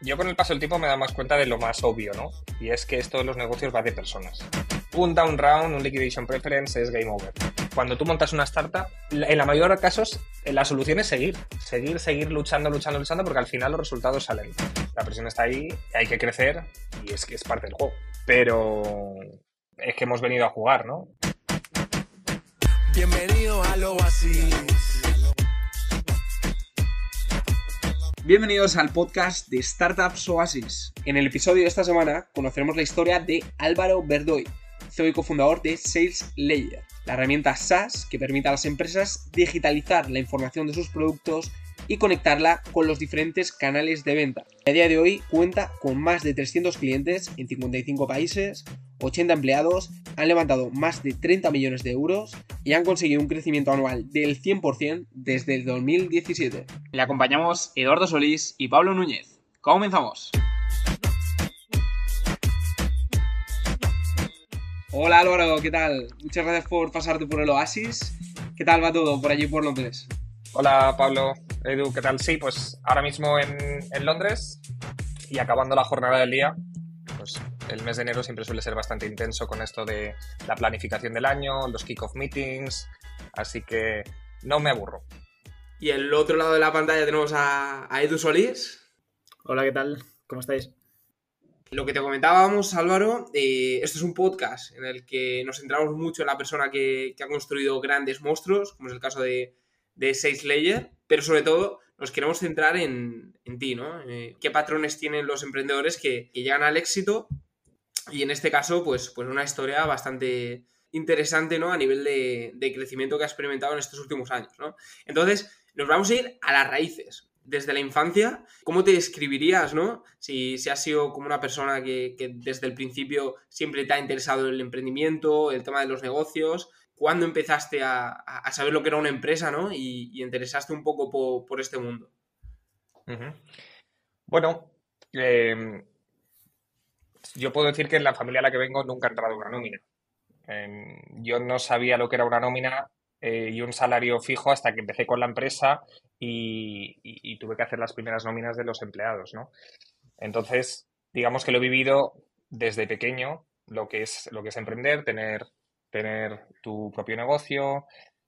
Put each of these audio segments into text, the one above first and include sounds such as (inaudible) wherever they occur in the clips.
Yo con el paso del tiempo me dado más cuenta de lo más obvio, ¿no? Y es que esto de los negocios va de personas. Un down round, un liquidation preference es game over. Cuando tú montas una startup, en la mayoría de casos, eh, la solución es seguir. Seguir, seguir luchando, luchando, luchando, porque al final los resultados salen. La presión está ahí, hay que crecer y es que es parte del juego. Pero es que hemos venido a jugar, ¿no? Bienvenido al Oasis. Bienvenidos al podcast de Startups Oasis. En el episodio de esta semana conoceremos la historia de Álvaro Verdoy, CEO y cofundador de Sales Layer, la herramienta SaaS que permite a las empresas digitalizar la información de sus productos y conectarla con los diferentes canales de venta. A día de hoy cuenta con más de 300 clientes en 55 países, 80 empleados, han levantado más de 30 millones de euros y han conseguido un crecimiento anual del 100% desde el 2017. Le acompañamos Eduardo Solís y Pablo Núñez. Comenzamos. Hola Álvaro, ¿qué tal? Muchas gracias por pasarte por el Oasis. ¿Qué tal va todo por allí por Londres? Hola Pablo, Edu, ¿qué tal? Sí, pues ahora mismo en, en Londres y acabando la jornada del día, el mes de enero siempre suele ser bastante intenso con esto de la planificación del año, los kick-off meetings, así que no me aburro. Y el otro lado de la pantalla tenemos a, a Edu Solís. Hola, ¿qué tal? ¿Cómo estáis? Lo que te comentábamos, Álvaro, eh, esto es un podcast en el que nos centramos mucho en la persona que, que ha construido grandes monstruos, como es el caso de, de Sales Layer, pero sobre todo nos queremos centrar en, en ti, ¿no? Eh, ¿Qué patrones tienen los emprendedores que, que, llegan al éxito? Y en este caso, pues, pues una historia bastante interesante, ¿no? A nivel de, crecimiento que ha experimentado en estos últimos años, ¿no? Entonces, nos vamos a ir a las raíces. Desde la infancia, ¿cómo te describirías, no? Si, si has sido como una persona que, desde el principio siempre te ha interesado el emprendimiento, el tema de los negocios, cuándo empezaste a, saber lo que era una empresa, ¿no? Y, y interesaste un poco por, este mundo. Bueno, eh, yo puedo decir que en la familia a la que vengo nunca ha entrado una nómina. Eh, yo no sabía lo que era una nómina eh, y un salario fijo hasta que empecé con la empresa y, tuve que hacer las primeras nóminas de los empleados, ¿no? Entonces, digamos que lo he vivido desde pequeño, lo que es, lo que es emprender, tener tener tu propio negocio,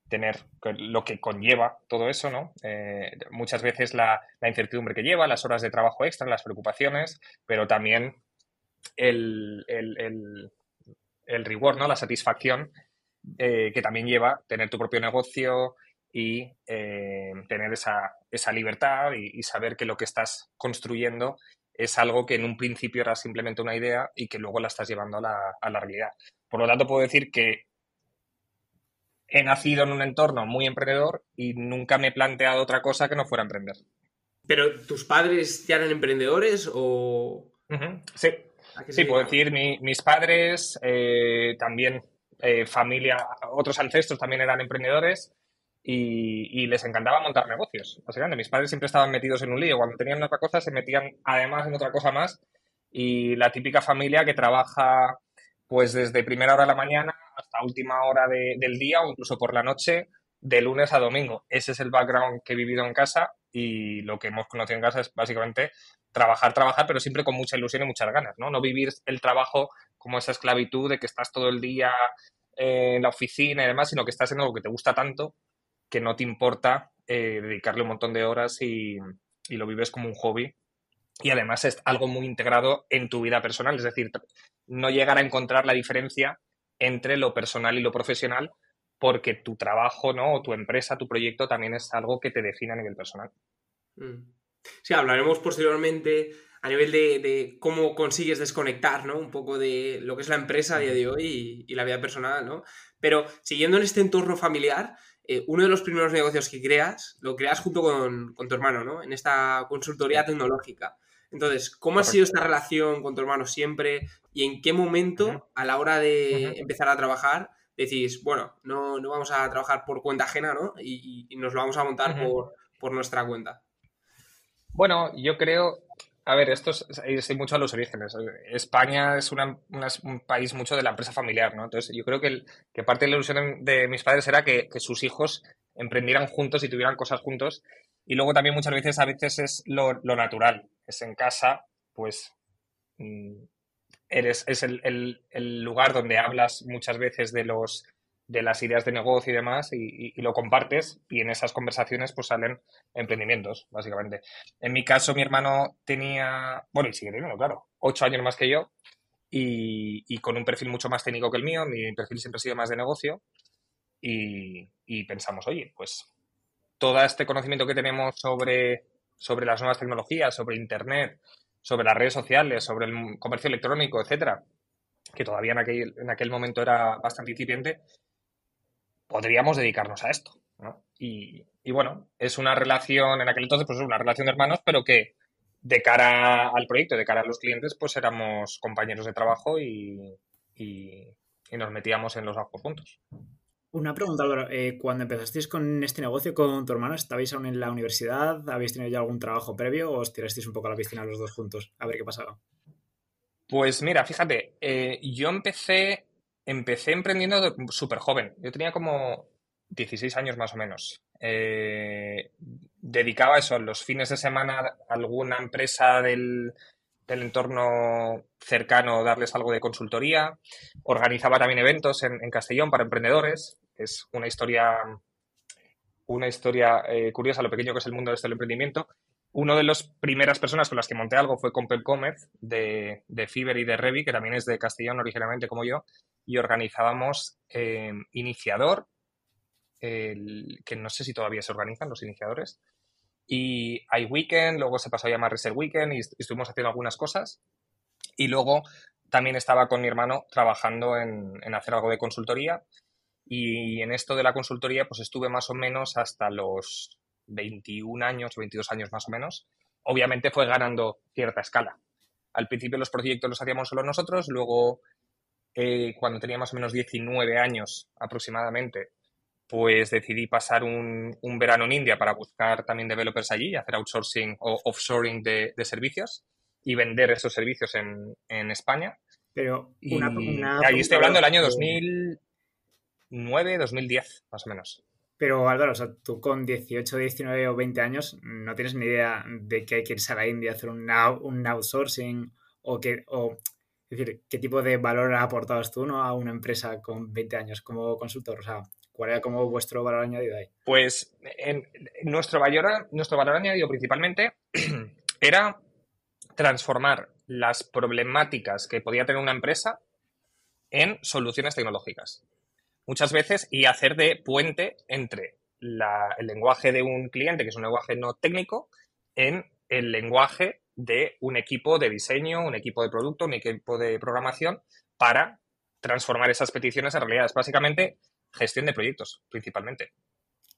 tener lo que conlleva todo eso, ¿no? Eh, muchas veces la, incertidumbre que lleva, las horas de trabajo extra, las preocupaciones, pero también el, el, el, el reward, ¿no? La satisfacción eh, que también lleva tener tu propio negocio y eh, tener esa, esa libertad y, y saber que lo que estás construyendo es algo que en un principio era simplemente una idea y que luego la estás llevando a la, a la realidad. Por lo tanto, puedo decir que he nacido en un entorno muy emprendedor y nunca me he planteado otra cosa que no fuera emprender. ¿Pero tus padres ya eran emprendedores o...? Uh -huh. Sí, sí puedo decir, mi, mis padres, eh, también eh, familia, otros ancestros también eran emprendedores y, y, les encantaba montar negocios. Básicamente, mis padres siempre estaban metidos en un lío. Cuando tenían otra cosa, se metían además en otra cosa más. Y la típica familia que trabaja pues desde primera hora de la mañana hasta última hora de, del día o incluso por la noche, de lunes a domingo. Ese es el background que he vivido en casa y lo que hemos conocido en casa es básicamente trabajar, trabajar, pero siempre con mucha ilusión y muchas ganas, ¿no? No vivir el trabajo como esa esclavitud de que estás todo el día en la oficina y demás, sino que estás haciendo algo que te gusta tanto que no te importa eh, dedicarle un montón de horas y, y, lo vives como un hobby. Y además es algo muy integrado en tu vida personal, es decir, no llegar a encontrar la diferencia entre lo personal y lo profesional, porque tu trabajo, ¿no? O tu empresa, tu proyecto también es algo que te define a nivel personal. Mm. Sí, hablaremos posteriormente a nivel de, de, cómo consigues desconectar, ¿no? Un poco de lo que es la empresa a día de hoy y, y la vida personal, ¿no? Pero siguiendo en este entorno familiar, eh, uno de los primeros negocios que creas, lo creas junto con, con, tu hermano, ¿no? En esta consultoría tecnológica. Entonces, ¿cómo ha sido esta relación con tu hermano siempre? ¿Y en qué momento, uh -huh. a la hora de uh -huh. empezar a trabajar, decís, bueno, no, no, vamos a trabajar por cuenta ajena, ¿no? Y, y nos lo vamos a montar uh -huh. por, por, nuestra cuenta. Bueno, yo creo, a ver, esto es, es mucho a los orígenes. España es una, un país mucho de la empresa familiar, ¿no? Entonces, yo creo que, que parte de la ilusión de, mis padres era que, que, sus hijos emprendieran juntos y tuvieran cosas juntos. Y luego también muchas veces, a veces es lo, natural. Es en casa, pues mm, eres, es el, lugar donde hablas muchas veces de los de las ideas de negocio y demás y, lo compartes y en esas conversaciones pues salen emprendimientos, básicamente. En mi caso, mi hermano tenía, bueno, y sigue teniendo, claro, ocho años más que yo y, con un perfil mucho más técnico que el mío, mi perfil siempre ha sido más de negocio y, pensamos, oye, pues todo este conocimiento que tenemos sobre, sobre las nuevas tecnologías, sobre Internet, sobre las redes sociales, sobre el comercio electrónico, etcétera, que todavía en aquel, en aquel momento era bastante incipiente, podríamos dedicarnos a esto. ¿no? Y, bueno, es una relación, en aquel entonces, pues es una relación de hermanos, pero que de cara al proyecto, de cara a los clientes, pues éramos compañeros de trabajo y, nos metíamos en los bajos juntos. Una pregunta, Álvaro. Eh, cuando empezasteis con este negocio con tu hermano, ¿estabais aún en la universidad? ¿Habéis tenido ya algún trabajo previo o os tirasteis un poco a la piscina los dos juntos? A ver qué pasaba. Pues mira, fíjate, eh, yo empecé Empecé emprendiendo súper joven. Yo tenía como 16 años más o menos. Eh, dedicaba eso los fines de semana a alguna empresa del, entorno cercano, darles algo de consultoría. Organizaba también eventos en, Castellón para emprendedores. Es una historia, una historia eh, curiosa, lo pequeño que es el mundo de este emprendimiento. Una de las primeras personas con las que monté algo fue con Pep Gómez de, de Fiber y de Revi, que también es de Castellón originalmente como yo, y organizábamos eh, Iniciador, que no sé si todavía se organizan los iniciadores, y iWeekend, luego se pasó a llamar Reset Weekend y estuvimos haciendo algunas cosas. Y luego también estaba con mi hermano trabajando en hacer algo de consultoría y en esto de la consultoría pues estuve más o menos hasta los 21 años, 22 años más o menos. Obviamente fue ganando cierta escala. Al principio los proyectos los hacíamos solo nosotros, luego eh, cuando tenía más o menos 19 años aproximadamente, pues decidí pasar un, verano en India para buscar también developers allí, hacer outsourcing o offshoring de, servicios y vender esos servicios en, España. Pero ahí estoy hablando del año 2009, 2010, más o menos. Pero Álvaro, o sea, tú con 18, 19 o 20 años no tienes ni idea de que hay que irse a la India a hacer un, un outsourcing o que, o decir, ¿qué tipo de valor aportabas tú ¿no? a una empresa con 20 años como consultor? O sea, ¿cuál era como vuestro valor añadido ahí? Pues nuestro, valor, nuestro valor añadido principalmente (clears throat) era transformar las problemáticas que podía tener una empresa en soluciones tecnológicas. Muchas veces y hacer de puente entre el lenguaje de un cliente, que es un lenguaje no técnico, en el lenguaje de un equipo de diseño, un equipo de producto, un equipo de programación para transformar esas peticiones en realidades. Básicamente, gestión de proyectos, principalmente.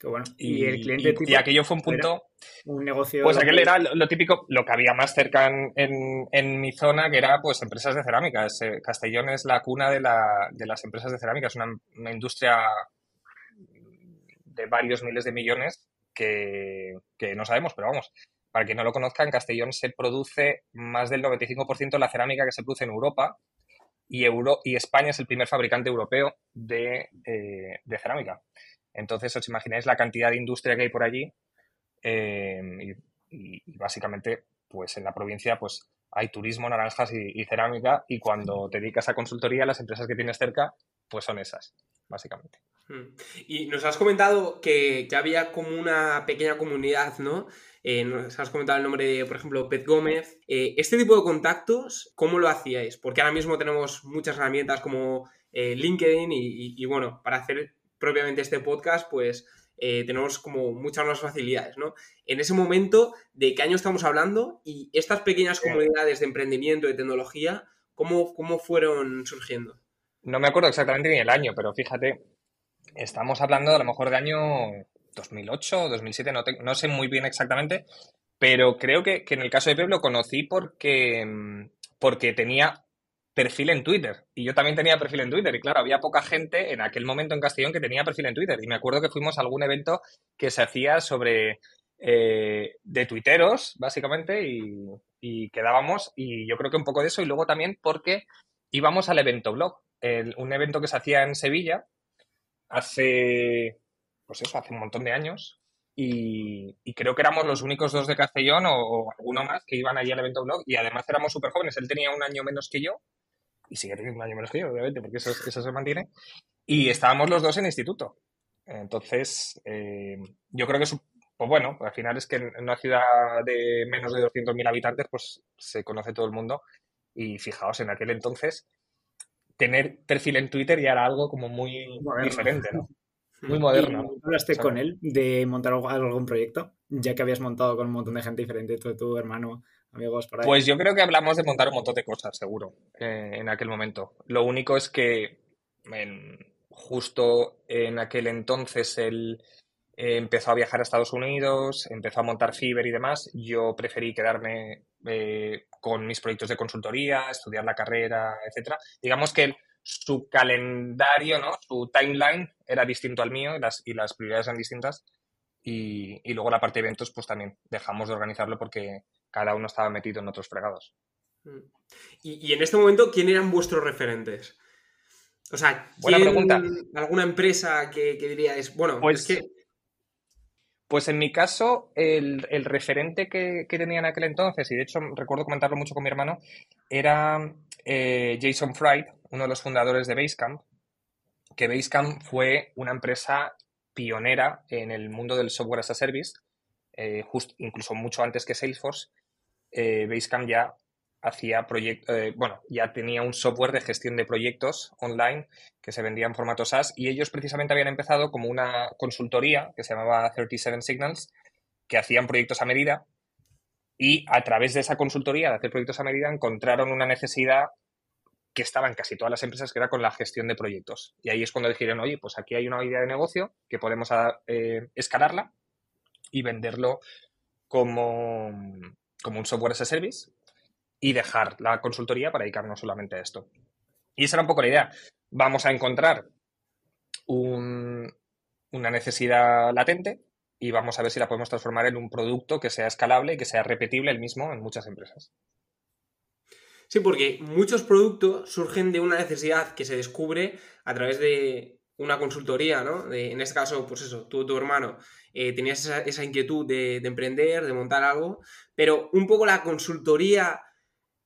Bueno. Y, el cliente. Y, aquello fue un punto. Un negocio. Pues aquel era lo, típico, lo que había más cerca en, mi zona, que era pues empresas de cerámica. Castellón es la cuna de, las empresas de cerámica. Es una, industria de varios miles de millones que, que no sabemos, pero vamos, para quien no lo conozca, en Castellón se produce más del 95% de la cerámica que se produce en Europa y, Euro, y España es el primer fabricante europeo de, eh, cerámica. Entonces, os imagináis la cantidad de industria que hay por allí eh, y, básicamente, pues en la provincia, pues hay turismo, naranjas y, cerámica y cuando te dedicas a consultoría, las empresas que tienes cerca, pues son esas, básicamente. Hmm. Y nos has comentado que ya había como una pequeña comunidad, ¿no? Eh, nos has comentado el nombre de, por ejemplo, Pet Gómez. Eh, este tipo de contactos, ¿cómo lo hacíais? Porque ahora mismo tenemos muchas herramientas como eh, LinkedIn y, bueno, para hacer propiamente este podcast, pues tenemos como muchas más facilidades, ¿no? En ese momento, ¿de qué año estamos hablando? Y estas pequeñas comunidades de emprendimiento, de tecnología, ¿cómo, cómo fueron surgiendo? No me acuerdo exactamente ni el año, pero fíjate, estamos hablando a lo mejor de año 2008 o 2007, no, no sé muy bien exactamente, pero creo que, en el caso de Pep lo conocí porque, mm, porque tenía perfil en Twitter. Y yo también tenía perfil en Twitter. Y claro, había poca gente en aquel momento en Castellón que tenía perfil en Twitter. Y me acuerdo que fuimos a algún evento que se hacía sobre eh, de tuiteros, básicamente, y, quedábamos. Y yo creo que un poco de eso. Y luego también porque íbamos al evento blog. un evento que se hacía en Sevilla hace pues eso, hace un montón de años. y, creo que éramos los únicos dos de Castellón o, alguno más que iban allí al evento blog y además éramos súper jóvenes. Él tenía un año menos que yo y sigue teniendo un año menos que yo, obviamente, porque eso, eso se mantiene. Y estábamos los dos en instituto. Entonces, eh, yo creo que, pues bueno, al final es que en una ciudad de menos de 200.000 habitantes, pues se conoce todo el mundo. Y fijaos, en aquel entonces, tener perfil en Twitter ya era algo como muy diferente, ¿no? Muy moderno. ¿Hablaste con él de montar algún proyecto? Ya que habías montado con un montón de gente diferente, tú, tu hermano, amigos por. Pues yo creo que hablamos de montar un montón de cosas, seguro, eh, en aquel momento. Lo único es que justo en aquel entonces él eh, empezó a viajar a Estados Unidos, empezó a montar Fiverr y demás. Yo preferí quedarme eh, con mis proyectos de consultoría, estudiar la carrera, etcétera. Digamos que su calendario, ¿no? Su timeline era distinto al mío y las, y las prioridades eran distintas. Y, luego la parte de eventos, pues también dejamos de organizarlo porque cada uno estaba metido en otros fregados. Mm. Y, en este momento, ¿quién eran vuestros referentes? O sea, Buena pregunta. ¿alguna empresa que, que diríais, bueno, pues, es que... Pues en mi caso, el, referente que, que, tenía en aquel entonces, y de hecho recuerdo comentarlo mucho con mi hermano, era eh, Jason Fried, uno de los fundadores de Basecamp, que Basecamp fue una empresa pionera en el mundo del software as a service, eh, incluso mucho antes que Salesforce. Eh, Basecamp ya hacía eh, bueno, ya tenía un software de gestión de proyectos online que se vendía en formato SaaS y ellos precisamente habían empezado como una consultoría que se llamaba 37 Signals, que hacían proyectos a medida y a través de esa consultoría de hacer proyectos a medida encontraron una necesidad que estaba en casi todas las empresas, que era con la gestión de proyectos. Y ahí es cuando dijeron, oye, pues aquí hay una idea de negocio que podemos eh, escalarla y venderlo como, como un software as a service y dejar la consultoría para dedicarnos solamente a esto. Y esa era un poco la idea. Vamos a encontrar una necesidad latente y vamos a ver si la podemos transformar en un producto que sea escalable y que sea repetible el mismo en muchas empresas. Sí, porque muchos productos surgen de una necesidad que se descubre a través de una consultoría, ¿no? en este caso, pues eso, tú, tu hermano, eh, tenías esa, inquietud de, emprender, de montar algo, pero un poco la consultoría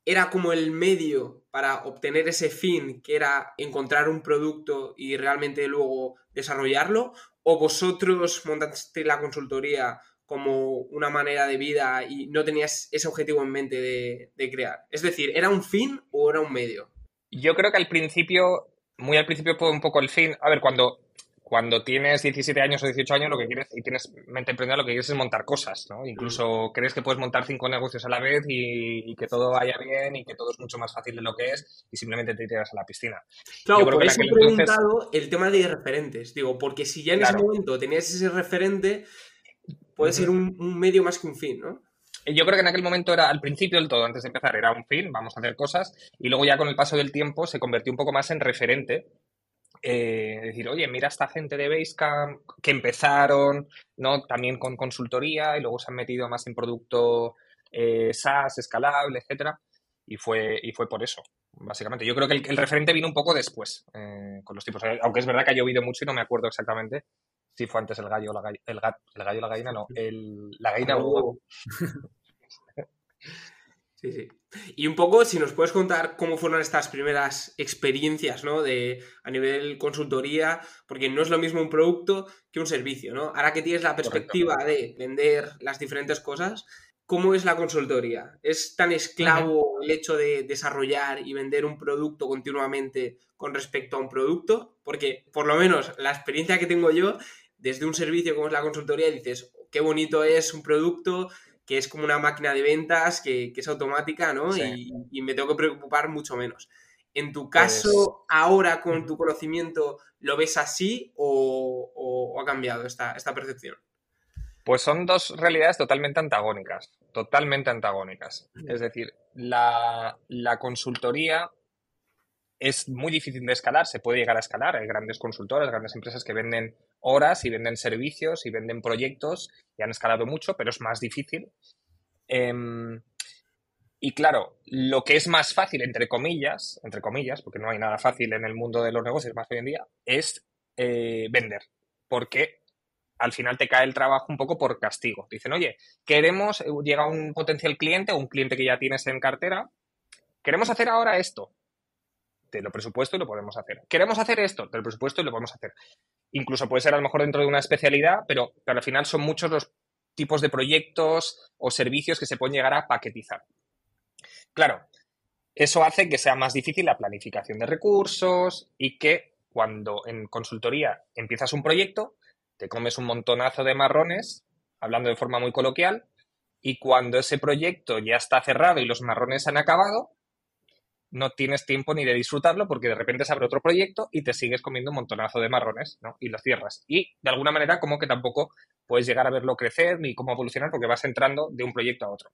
era como el medio para obtener ese fin, que era encontrar un producto y realmente luego desarrollarlo, o vosotros montaste la consultoría como una manera de vida y no tenías ese objetivo en mente de, crear? Es decir, ¿era un fin o era un medio? Yo creo que al principio, muy al principio fue un poco el fin. A ver, cuando, cuando tienes 17 años o 18 años lo que quieres y tienes mente emprendedora, lo que quieres es montar cosas, ¿no? Incluso mm. crees que puedes montar cinco negocios a la vez y, que todo vaya bien y que todo es mucho más fácil de lo que es y simplemente te tiras a la piscina. Claro, por eso he preguntado el tema de referentes. Digo, porque si ya en ese momento tenías ese referente, puede ser un, medio más que un fin, ¿no? Yo creo que en aquel momento era, al principio del todo, antes de empezar, era un fin, vamos a hacer cosas, y luego ya con el paso del tiempo se convirtió un poco más en referente. Eh, decir, oye, mira esta gente de Basecamp que empezaron, ¿no? También con consultoría y luego se han metido más en producto eh, SaaS, escalable, etcétera. Y fue, y fue por eso, básicamente. Yo creo que el, referente vino un poco después, eh, con los tipos. Aunque es verdad que ha llovido mucho y no me acuerdo exactamente Sí, fue antes el gallo, la gallina, el, el gallo, la gallina, no, el, la gallina o (laughs) Sí, sí. Y un poco, si nos puedes contar cómo fueron estas primeras experiencias, ¿no? De, a nivel consultoría, porque no es lo mismo un producto que un servicio, ¿no? Ahora que tienes la perspectiva de vender las diferentes cosas, ¿cómo es la consultoría? ¿Es tan esclavo el hecho de desarrollar y vender un producto continuamente con respecto a un producto? Porque, por lo menos, la experiencia que tengo yo desde un servicio como es la consultoría dices, qué bonito es un producto que es como una máquina de ventas, que, es automática, ¿no? Y, me tengo que preocupar mucho menos. En tu caso, pues ahora con tu conocimiento, ¿lo ves así o, ha cambiado esta, esta percepción? Pues son dos realidades totalmente antagónicas, totalmente antagónicas. Es decir, la, la consultoría es muy difícil de escalar, se puede llegar a escalar. Hay grandes consultoras, grandes empresas que venden horas y venden servicios y venden proyectos y han escalado mucho, pero es más difícil. Em, y claro, lo que es más fácil, entre comillas, entre comillas, porque no hay nada fácil en el mundo de los negocios más hoy en día, es eh, vender. Porque al final te cae el trabajo un poco por castigo. Dicen, oye, queremos, eh, llega un potencial cliente o un cliente que ya tienes en cartera, queremos hacer ahora esto. Te lo presupuesto y lo podemos hacer. Queremos hacer esto, te lo presupuesto y lo podemos hacer. Incluso puede ser a lo mejor dentro de una especialidad, pero, pero al final son muchos los tipos de proyectos o servicios que se pueden llegar a paquetizar. Claro, eso hace que sea más difícil la planificación de recursos y que cuando en consultoría empiezas un proyecto, te comes un montonazo de marrones, hablando de forma muy coloquial, y cuando ese proyecto ya está cerrado y los marrones han acabado, no tienes tiempo ni de disfrutarlo porque de repente se abre otro proyecto y te sigues comiendo un montonazo de marrones. Y lo cierras. Y de alguna manera como que tampoco puedes llegar a verlo crecer ni cómo evolucionar porque vas entrando de un proyecto a otro.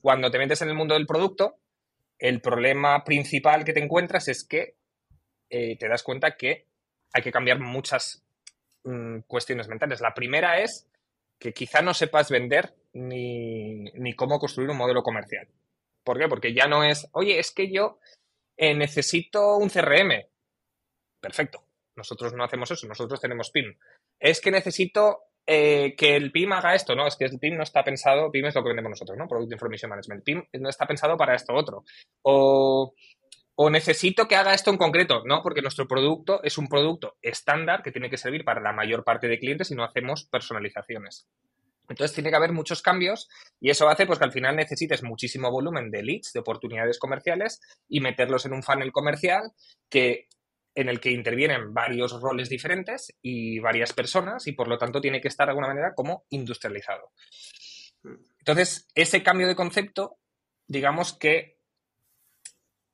Cuando te metes en el mundo del producto, el problema principal que te encuentras es que eh, te das cuenta que hay que cambiar muchas mm, cuestiones mentales. La primera es que quizá no sepas vender ni, ni, cómo construir un modelo comercial. ¿Por qué? Porque ya no es, oye, es que yo eh, necesito un CRM. Perfecto. Nosotros no hacemos eso, nosotros tenemos PIM. Es que necesito eh, que el PIM haga esto, ¿no? Es que el PIM no está pensado, PIM es lo que vendemos nosotros, ¿no? Product Information Management. PIM no está pensado para esto otro. O, o necesito que haga esto en concreto, ¿no? Porque nuestro producto es un producto estándar que tiene que servir para la mayor parte de clientes y no hacemos personalizaciones. Entonces tiene que haber muchos cambios y eso hace pues que al final necesites muchísimo volumen de leads, de oportunidades comerciales y meterlos en un funnel comercial que en el que intervienen varios roles diferentes y varias personas y por lo tanto tiene que estar de alguna manera como industrializado. Entonces, ese cambio de concepto, digamos que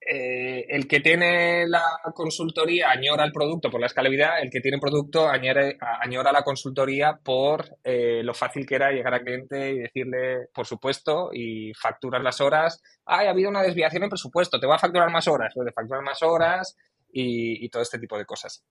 eh, el que tiene la consultoría añora el producto por la escalabilidad, el que tiene producto añora la consultoría por eh, lo fácil que era llegar al cliente y decirle, por supuesto, y facturar las horas. Ay, ha habido una desviación en presupuesto, te voy a facturar más horas. Puede facturar más horas, y, todo este tipo de cosas.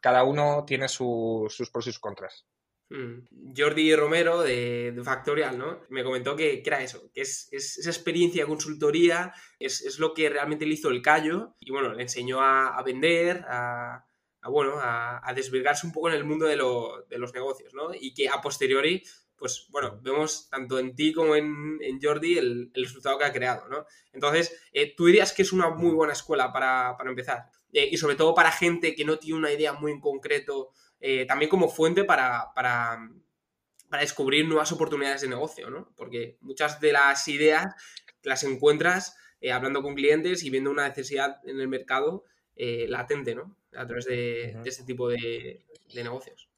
Cada uno tiene sus pros y sus contras. Mm. Jordi Romero de, Factorial, ¿no? Me comentó que, era eso, que es, esa experiencia de consultoría, es, lo que realmente le hizo el callo y bueno, le enseñó a, vender, a, bueno, a, desvirgarse un poco en el mundo de, los negocios, ¿no? Y que a posteriori, pues bueno, vemos tanto en ti como en, Jordi el, resultado que ha creado, ¿no? Entonces, eh, tú dirías que es una muy buena escuela para, para empezar. Eh, y sobre todo para gente que no tiene una idea muy en concreto, eh, también como fuente para, para, descubrir nuevas oportunidades de negocio, ¿no? Porque muchas de las ideas las encuentras eh, hablando con clientes y viendo una necesidad en el mercado latente, ¿no? A través de, este tipo de, negocios.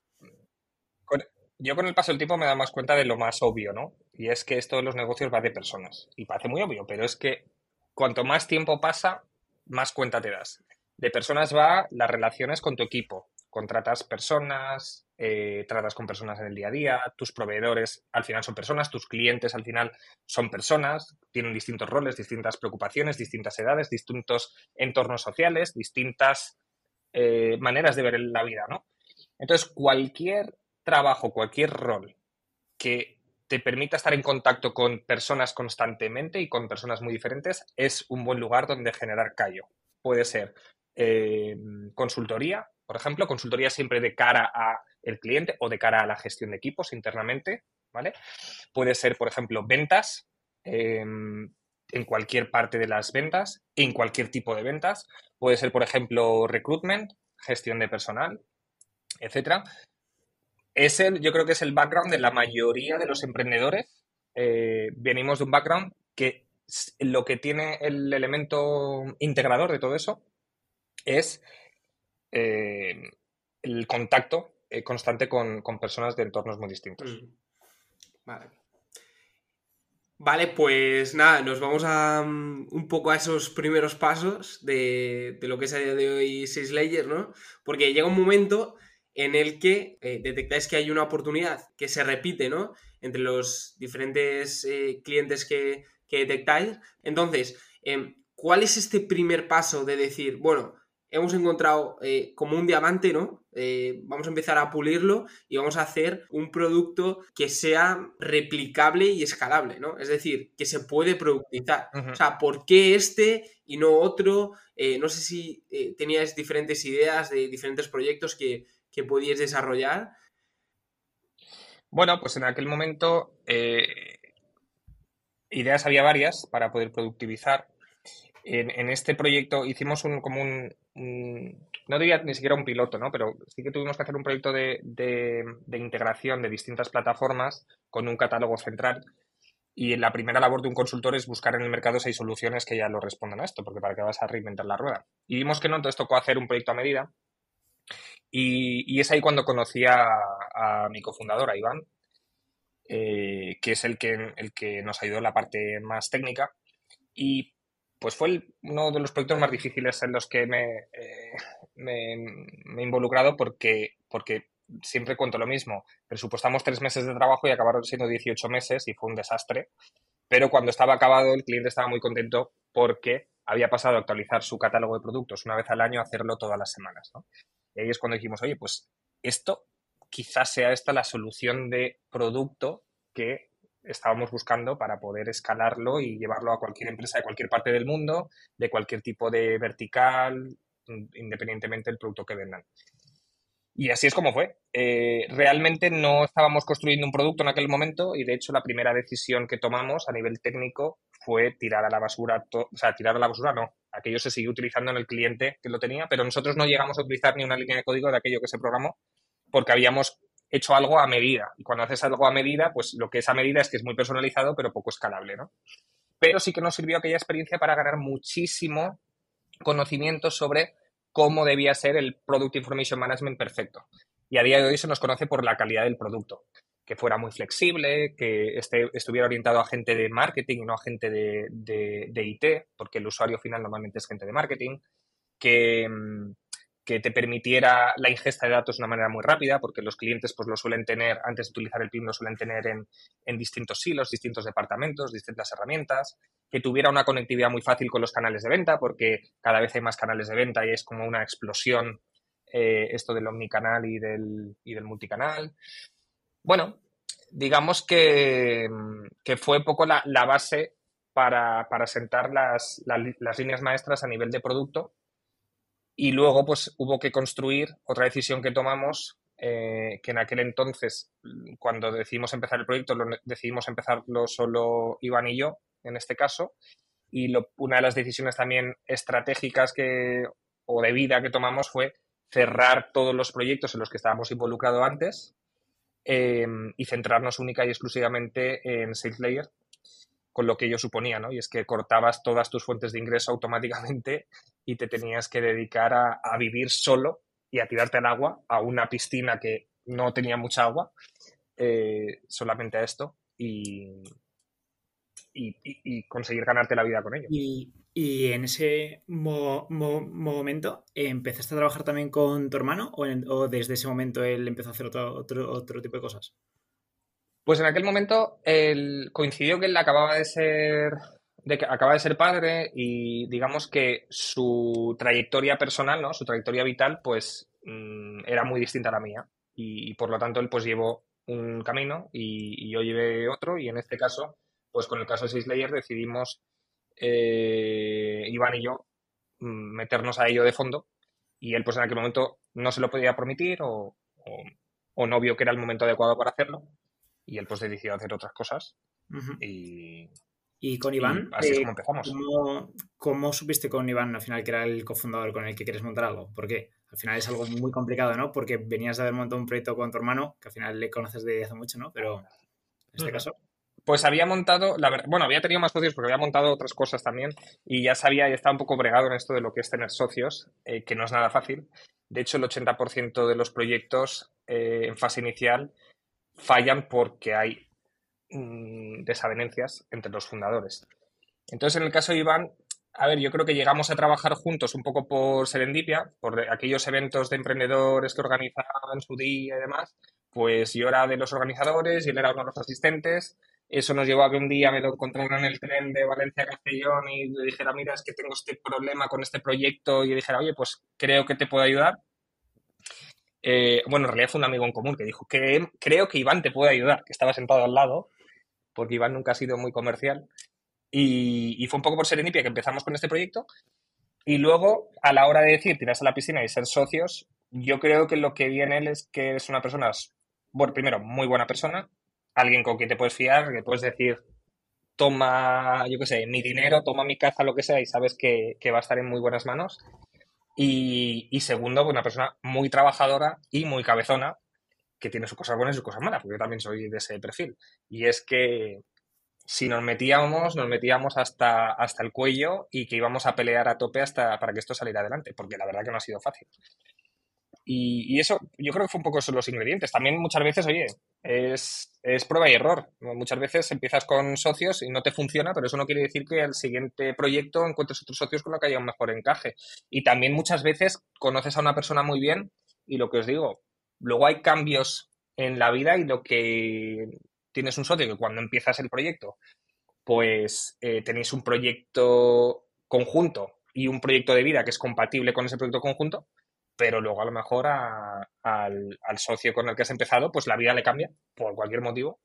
yo con el paso del tiempo me da más cuenta de lo más obvio, ¿no? Y es que esto de los negocios va de personas. Y parece muy obvio, pero es que cuanto más tiempo pasa, más cuenta te das de personas va las relaciones con tu equipo. Contratas personas, eh, tratas con personas en el día a día, tus proveedores al final son personas, tus clientes al final son personas, tienen distintos roles, distintas preocupaciones, distintas edades, distintos entornos sociales, distintas eh, maneras de ver la vida, ¿no? Entonces, cualquier trabajo, cualquier rol que te permita estar en contacto con personas constantemente y con personas muy diferentes es un buen lugar donde generar callo. Puede ser eh, consultoría, por ejemplo, consultoría siempre de cara a el cliente o de cara a la gestión de equipos internamente, ¿vale? Puede ser, por ejemplo, ventas em, en cualquier parte de las ventas, en cualquier tipo de ventas. Puede ser, por ejemplo, recruitment, gestión de personal, etcétera. Es el, yo creo que es el background de la mayoría de los emprendedores. Eh, venimos de un background que lo que tiene el elemento integrador de todo eso es eh, el contacto eh, constante con, personas de entornos muy distintos. Mm. Vale. Vale, pues nada, nos vamos a mm, un poco a esos primeros pasos de, lo que es a día de hoy Six Layers, ¿no? Porque llega un momento en el que eh, detectáis que hay una oportunidad que se repite, ¿no? Entre los diferentes clientes que, detectáis. Entonces, em, ¿cuál es este primer paso de decir, bueno, hemos encontrado eh, como un diamante, ¿no? Eh, vamos a empezar a pulirlo y vamos a hacer un producto que sea replicable y escalable, ¿no? Es decir, que se puede productizar. O sea, ¿por qué este y no otro? Eh, no sé si tenías diferentes ideas de diferentes proyectos que, que podías desarrollar. Bueno, pues en aquel momento ideas había varias para poder productivizar. En, este proyecto hicimos un, como un, no diría ni siquiera un piloto, ¿no? Pero sí que tuvimos que hacer un proyecto de, de, integración de distintas plataformas con un catálogo central. Y la primera labor de un consultor es buscar en el mercado hay soluciones que ya lo respondan a esto, porque para qué vas a reinventar la rueda. Y vimos que no, entonces tocó hacer un proyecto a medida. Y, es ahí cuando conocí a, mi cofundador, Iván, eh, que es el que, el que nos ayudó en la parte más técnica. Y pues fue uno de los proyectos más difíciles en los que me, eh, me, he involucrado porque, porque siempre cuento lo mismo. Presupuestamos tres meses de trabajo y acabaron siendo 18 meses y fue un desastre. Pero cuando estaba acabado, el cliente estaba muy contento porque había pasado a actualizar su catálogo de productos una vez al año a hacerlo todas las semanas. Y ahí es cuando dijimos, oye, pues esto quizás sea esta la solución de producto que estábamos buscando para poder escalarlo y llevarlo a cualquier empresa de cualquier parte del mundo, de cualquier tipo de vertical, independientemente del producto que vendan. Y así es como fue. Eh, realmente no estábamos construyendo un producto en aquel momento y de hecho la primera decisión que tomamos a nivel técnico fue tirar a la basura, o sea, tirar a la basura no, aquello se siguió utilizando en el cliente que lo tenía, pero nosotros no llegamos a utilizar ni una línea de código de aquello que se programó porque habíamos hecho algo a medida. Y cuando haces algo a medida, pues lo que es a medida es que es muy personalizado, pero poco escalable, ¿no? Pero sí que nos sirvió aquella experiencia para ganar muchísimo conocimiento sobre cómo debía ser el Product Information Management perfecto. Y a día de hoy se nos conoce por la calidad del producto, que fuera muy flexible, que esté, estuviera orientado a gente de marketing y no a gente de, de IT, porque el usuario final normalmente es gente de marketing, que, mm, que te permitiera la ingesta de datos de una manera muy rápida, porque los clientes pues lo suelen tener, antes de utilizar el PIM, lo suelen tener en, distintos hilos, distintos departamentos, distintas herramientas, que tuviera una conectividad muy fácil con los canales de venta, porque cada vez hay más canales de venta y es como una explosión eh, esto del omnicanal y del, y del multicanal. Bueno, digamos que, que fue poco la, base para, sentar las, las líneas maestras a nivel de producto y luego, pues hubo que construir otra decisión que tomamos, eh, que en aquel entonces, cuando decidimos empezar el proyecto, lo, decidimos empezarlo solo Iván y yo, en este caso. Y una de las decisiones también estratégicas que, o de vida que tomamos fue cerrar todos los proyectos en los que estábamos involucrados antes eh, y centrarnos única y exclusivamente en SalesLayer, con lo que ello suponía, ¿no? Y es que cortabas todas tus fuentes de ingreso automáticamente y te tenías que dedicar a, vivir solo y a tirarte al agua, a una piscina que no tenía mucha agua, eh, solamente a esto y, y, conseguir ganarte la vida con ello. Y, en ese momento, ¿empezaste a trabajar también con tu hermano o, desde ese momento él empezó a hacer otro, otro, otro tipo de cosas? Pues en aquel momento él, coincidió que él acababa de ser de que acaba de ser padre y digamos que su trayectoria personal, ¿no? Su trayectoria vital, pues mm, era muy distinta a la mía. Y, por lo tanto él pues llevó un camino y, yo llevé otro. Y en este caso, pues con el caso de Six Layer decidimos, eh, Iván y yo, mm, meternos a ello de fondo. Y él pues en aquel momento no se lo podía permitir o, o no vio que era el momento adecuado para hacerlo y él pues decidió hacer otras cosas y... Y con Iván, así es como empezamos. ¿cómo, supiste con Iván al final que era el cofundador con el que quieres montar algo? Porque al final es algo muy complicado, ¿no? Porque venías de haber montado un proyecto con tu hermano, que al final le conoces de hace mucho, ¿no? Pero en este caso... Pues había montado, la bueno, había tenido más socios porque había montado otras cosas también y ya sabía, ya estaba un poco bregado en esto de lo que es tener socios, eh, que no es nada fácil. De hecho, el 80% de los proyectos eh, en fase inicial fallan porque hay mm, desavenencias entre los fundadores. Entonces, en el caso de Iván, a ver, yo creo que llegamos a trabajar juntos un poco por serendipia, por aquellos eventos de emprendedores que organizaban su día y demás. Pues yo era de los organizadores y él era uno de los asistentes. Eso nos llevó a que un día me lo encontrara en el tren de Valencia a Castellón y le dijera, mira, es que tengo este problema con este proyecto y dijera, oye, pues creo que te puedo ayudar. Eh, bueno, en realidad fue un amigo en común que dijo que creo que Iván te puede ayudar, que estaba sentado al lado, porque Iván nunca ha sido muy comercial. Y, fue un poco por serendipia que empezamos con este proyecto. Y luego, a la hora de decir tirarse a la piscina y ser socios, yo creo que lo que viene él es que es una persona bueno, primero, muy buena persona, alguien con quien te puedes fiar, que puedes decir, toma, yo qué sé, mi dinero, toma mi caza, lo que sea, y sabes que, va a estar en muy buenas manos. Y, y segundo, una persona muy trabajadora y muy cabezona, que tiene sus cosas buenas y sus cosas malas, porque yo también soy de ese perfil. Y es que si nos metíamos, nos metíamos hasta, hasta el cuello y que íbamos a pelear a tope hasta para que esto saliera adelante, porque la verdad que no ha sido fácil. Y, eso, yo creo que fue un poco son los ingredientes. También muchas veces, oye, es, es, prueba y error. Muchas veces empiezas con socios y no te funciona, pero eso no quiere decir que al siguiente proyecto encuentres otros socios con los que haya un mejor encaje. Y también muchas veces conoces a una persona muy bien y lo que os digo, luego hay cambios en la vida y lo que tienes un socio que cuando empiezas el proyecto, pues eh, tenéis un proyecto conjunto y un proyecto de vida que es compatible con ese proyecto conjunto, pero luego a lo mejor al, socio con el que has empezado, pues la vida le cambia por cualquier motivo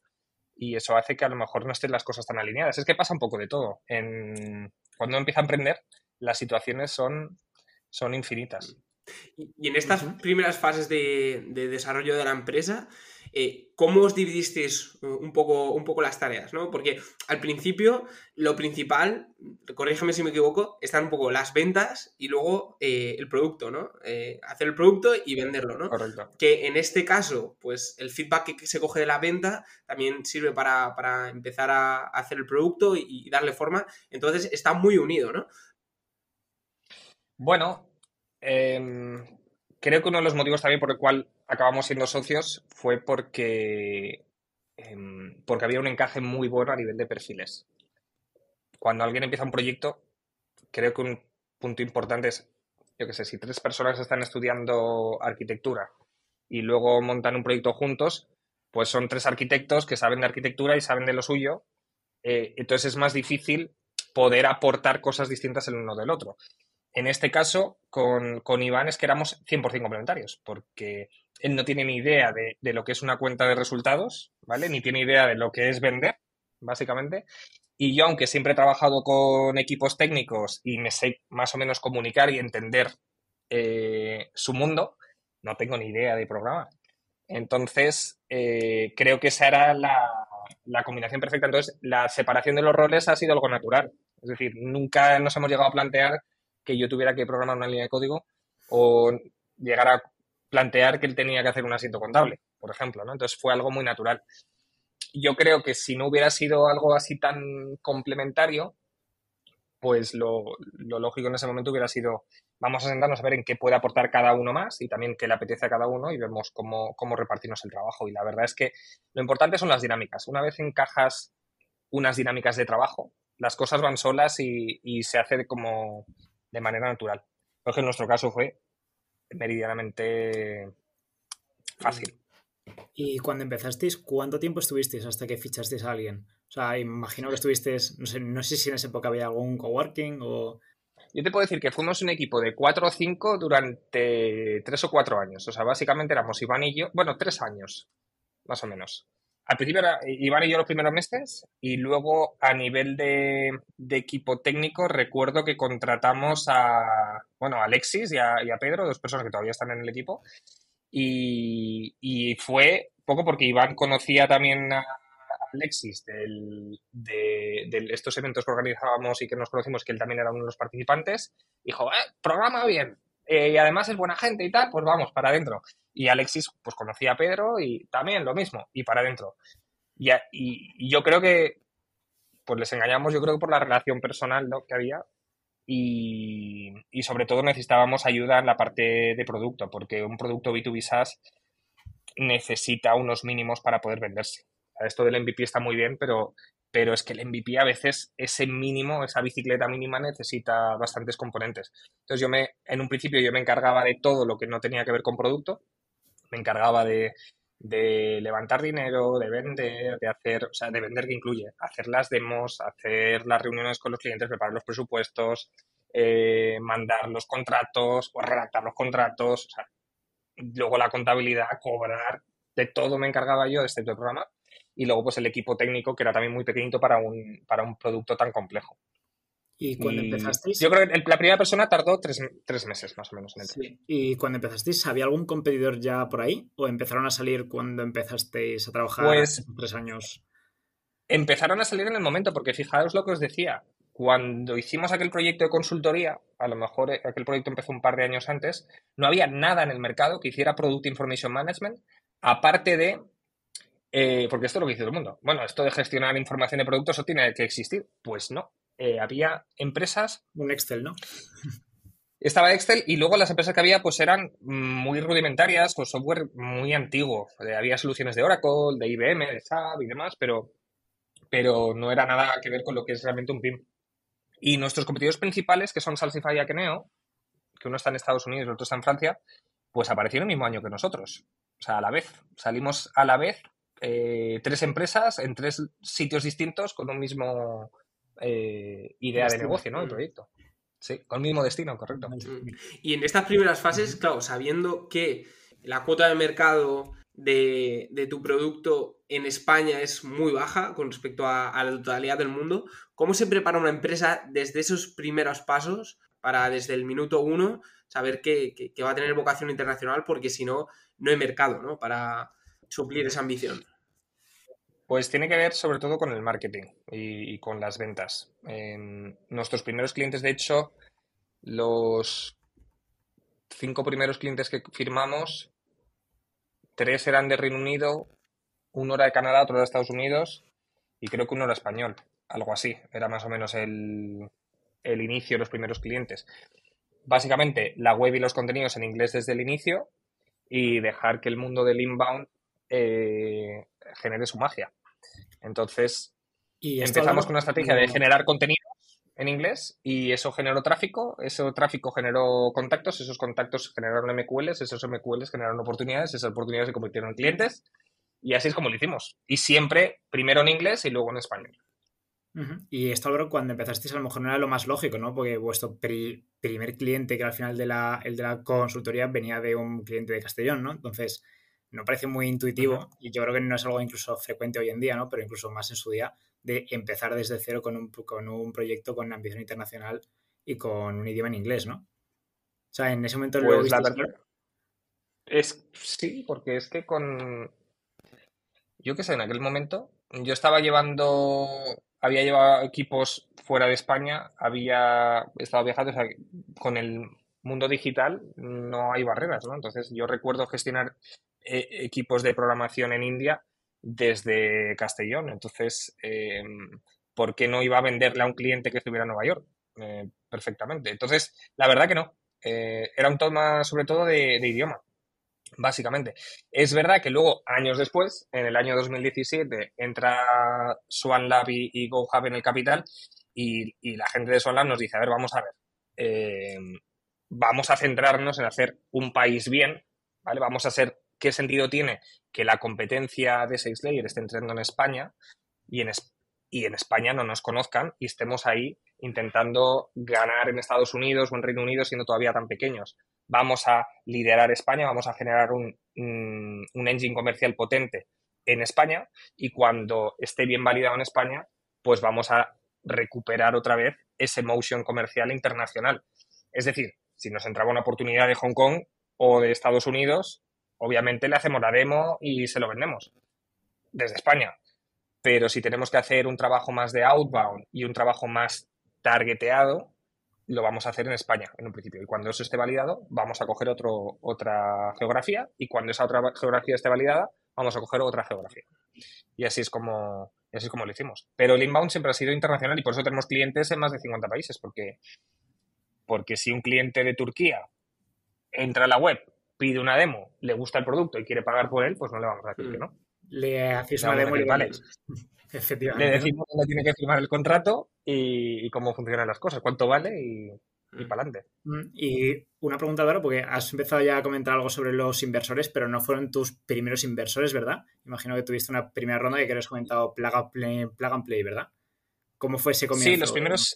y eso hace que a lo mejor no estén las cosas tan alineadas. Es que pasa un poco de todo. En, cuando empieza a emprender, las situaciones son, son infinitas. Y, en estas primeras fases de, de desarrollo de la empresa, eh, ¿cómo os dividisteis uh, un poco, un poco las tareas? ¿no? Porque al principio lo principal, corrígeme si me equivoco, están un poco las ventas y luego eh, el producto, ¿no? Eh, hacer el producto y venderlo, ¿no? Correcto. Que en este caso, pues el feedback que se coge de la venta también sirve para, empezar a hacer el producto y, darle forma. Entonces está muy unido, ¿no? Bueno, em, creo que uno de los motivos también por el cual acabamos siendo socios fue porque, em, porque había un encaje muy bueno a nivel de perfiles. Cuando alguien empieza un proyecto, creo que un punto importante es, yo qué sé, si tres personas están estudiando arquitectura y luego montan un proyecto juntos, pues son tres arquitectos que saben de arquitectura y saben de lo suyo. Eh, entonces es más difícil poder aportar cosas distintas el uno del otro. En este caso, con, con Iván es que éramos 100% complementarios, porque él no tiene ni idea de, lo que es una cuenta de resultados, ¿vale? Ni tiene idea de lo que es vender, básicamente. Y yo, aunque siempre he trabajado con equipos técnicos y me sé más o menos comunicar y entender eh, su mundo, no tengo ni idea de programar. Entonces, eh, creo que esa era la, la, combinación perfecta. Entonces, la separación de los roles ha sido algo natural. Es decir, nunca nos hemos llegado a plantear que yo tuviera que programar una línea de código o llegar a plantear que él tenía que hacer un asiento contable, por ejemplo, ¿no? Entonces fue algo muy natural. Yo creo que si no hubiera sido algo así tan complementario, pues lo, lógico en ese momento hubiera sido, vamos a sentarnos a ver en qué puede aportar cada uno más y también qué le apetece a cada uno y vemos cómo, cómo repartirnos el trabajo. Y la verdad es que lo importante son las dinámicas. Una vez encajas unas dinámicas de trabajo, las cosas van solas y, y se hace como de manera natural. Lo que en nuestro caso fue meridianamente fácil. Y cuando empezasteis, ¿cuánto tiempo estuvisteis hasta que fichasteis a alguien? O sea, imagino que estuvisteis, no sé, no sé si en esa época había algún coworking o... Yo te puedo decir que fuimos un equipo de cuatro o cinco durante tres o cuatro años. O sea, básicamente éramos Iván y yo, bueno, tres años, más o menos. Al principio era Iván y yo los primeros meses y luego a nivel de, equipo técnico recuerdo que contratamos a, bueno, a Alexis y a, Pedro, dos personas que todavía están en el equipo. Y, fue poco porque Iván conocía también a Alexis de, estos eventos que organizábamos y que nos conocimos, que él también era uno de los participantes. Dijo, eh, programa bien, eh, y además es buena gente y tal, pues vamos, para adentro. Y Alexis, pues conocía a Pedro y también lo mismo, y para adentro. Y, yo creo que, pues les engañamos, yo creo que por la relación personal que había, y, y, sobre todo necesitábamos ayuda en la parte de producto, porque un producto B2B SaaS necesita unos mínimos para poder venderse. Esto del MVP está muy bien, pero pero es que el MVP a veces ese mínimo, esa bicicleta mínima necesita bastantes componentes. Entonces yo me, en un principio yo me encargaba de todo lo que no tenía que ver con producto, me encargaba de, levantar dinero, de vender, de hacer, o sea, de vender que incluye hacer las demos, hacer las reuniones con los clientes, preparar los presupuestos, eh, mandar los contratos o redactar los contratos, o sea, luego la contabilidad, cobrar, de todo me encargaba yo, excepto el programa, y luego pues el equipo técnico que era también muy pequeñito para un, para un producto tan complejo. ¿Y cuando empezasteis? Yo creo que la primera persona tardó tres, meses más o menos en entrar. ¿Y cuando empezasteis, había algún competidor ya por ahí? ¿O empezaron a salir cuando empezasteis a trabajar pues, tres años? Empezaron a salir en el momento, porque fijaos lo que os decía. Cuando hicimos aquel proyecto de consultoría, a lo mejor eh, aquel proyecto empezó un par de años antes, no había nada en el mercado que hiciera Product Information Management, aparte de eh, porque esto es lo que dice todo el mundo. Bueno, esto de gestionar información de productos, ¿eso tiene que existir? Pues no. Eh, había empresas. Un Excel, ¿no? Estaba Excel y luego las empresas que había pues eran muy rudimentarias, con software muy antiguo. Eh, había soluciones de Oracle, de IBM, de SAP y demás, pero, pero no era nada que ver con lo que es realmente un PIM. Y nuestros competidores principales, que son Salsify y Akeneo, que uno está en Estados Unidos y el otro está en Francia, pues aparecieron el mismo año que nosotros. O sea, a la vez. Salimos a la vez eh, tres empresas en tres sitios distintos con un mismo eh, idea de negocio, ¿no? El mm. proyecto. Sí, con el mismo destino, correcto. Mm. Y en estas primeras fases, claro, sabiendo que la cuota de mercado de, tu producto en España es muy baja con respecto a, la totalidad del mundo, ¿cómo se prepara una empresa desde esos primeros pasos para desde el minuto uno saber que, que va a tener vocación internacional? Porque si no, no hay mercado, ¿no? Para, suplir esa ambición? Pues tiene que ver sobre todo con el marketing y, con las ventas. nuestros primeros clientes, de hecho, los cinco primeros clientes que firmamos, tres eran de Reino Unido, uno era de Canadá, otro de Estados Unidos y creo que uno era español, algo así. Era más o menos el, el inicio de los primeros clientes. Básicamente, la web y los contenidos en inglés desde el inicio y dejar que el mundo del inbound eh, genere su magia. Entonces, empezamos con una estrategia de generar contenidos en inglés y eso generó tráfico, ese tráfico generó contactos, esos contactos generaron MQLs, esos MQLs generaron oportunidades, esas oportunidades se convirtieron en clientes y así es como lo hicimos. Y siempre primero en inglés y luego en español. Y esto, Álvaro, cuando empezasteis a lo mejor no era lo más lógico, ¿no? Porque vuestro primer cliente, que al final de la, el de la consultoría, venía de un cliente de Castellón, ¿no? Entonces, no parece muy intuitivo y yo creo que no es algo incluso frecuente hoy en día, ¿no? Pero incluso más en su día, de empezar desde cero con un, con un proyecto con ambición internacional y con un idioma en inglés, ¿no? O sea, en ese momento lo pues Es sí, porque es que con yo qué sé, en aquel momento yo estaba llevando había llevado equipos fuera de España, había estado viajando, o sea, con el mundo digital no hay barreras, ¿no? Entonces yo recuerdo gestionar e, equipos de programación en India desde Castellón. Entonces, eh, ¿por qué no iba a venderle a un cliente que estuviera en Nueva York? Eh, perfectamente. Entonces, la verdad que no. Eh, era un tema sobre todo de, idioma, básicamente. Es verdad que luego, años después, en el año 2017, entra Swan Lab y, GoHub en el capital y, y, la gente de Swan Lab nos dice, a ver, vamos a ver, vamos a centrarnos en hacer un país bien, ¿vale? Vamos a ser ¿qué sentido tiene que la competencia de SailsLayer esté entrando en España y en, y en España no nos conozcan y estemos ahí intentando ganar en Estados Unidos o en Reino Unido siendo todavía tan pequeños? Vamos a liderar España, vamos a generar un, un engine comercial potente en España y cuando esté bien validado en España, pues vamos a recuperar otra vez ese motion comercial internacional. Es decir, si nos entraba una oportunidad de Hong Kong o de Estados Unidos, obviamente le hacemos la demo y se lo vendemos desde España. Pero si tenemos que hacer un trabajo más de outbound y un trabajo más targeteado, lo vamos a hacer en España en un principio. Y cuando eso esté validado, vamos a coger otro, otra geografía y cuando esa otra geografía esté validada, vamos a coger otra geografía. Y así es como, así es como lo hicimos. Pero el inbound siempre ha sido internacional y por eso tenemos clientes en más de 50 países, porque, porque si un cliente de Turquía entra a la web pide una demo, le gusta el producto y quiere pagar por él, pues no le vamos a decir que mm. no. Le hacéis una demo y vale. (laughs) Efectivamente. Le decimos dónde tiene que firmar el contrato y, cómo funcionan las cosas, cuánto vale y, y mm. para adelante. Mm, y una pregunta, ahora, porque has empezado ya a comentar algo sobre los inversores, pero no fueron tus primeros inversores, ¿verdad? Imagino que tuviste una primera ronda que has comentado Plug and, Play, Plug and Play, ¿verdad? ¿Cómo fue ese comienzo? Sí, los primeros.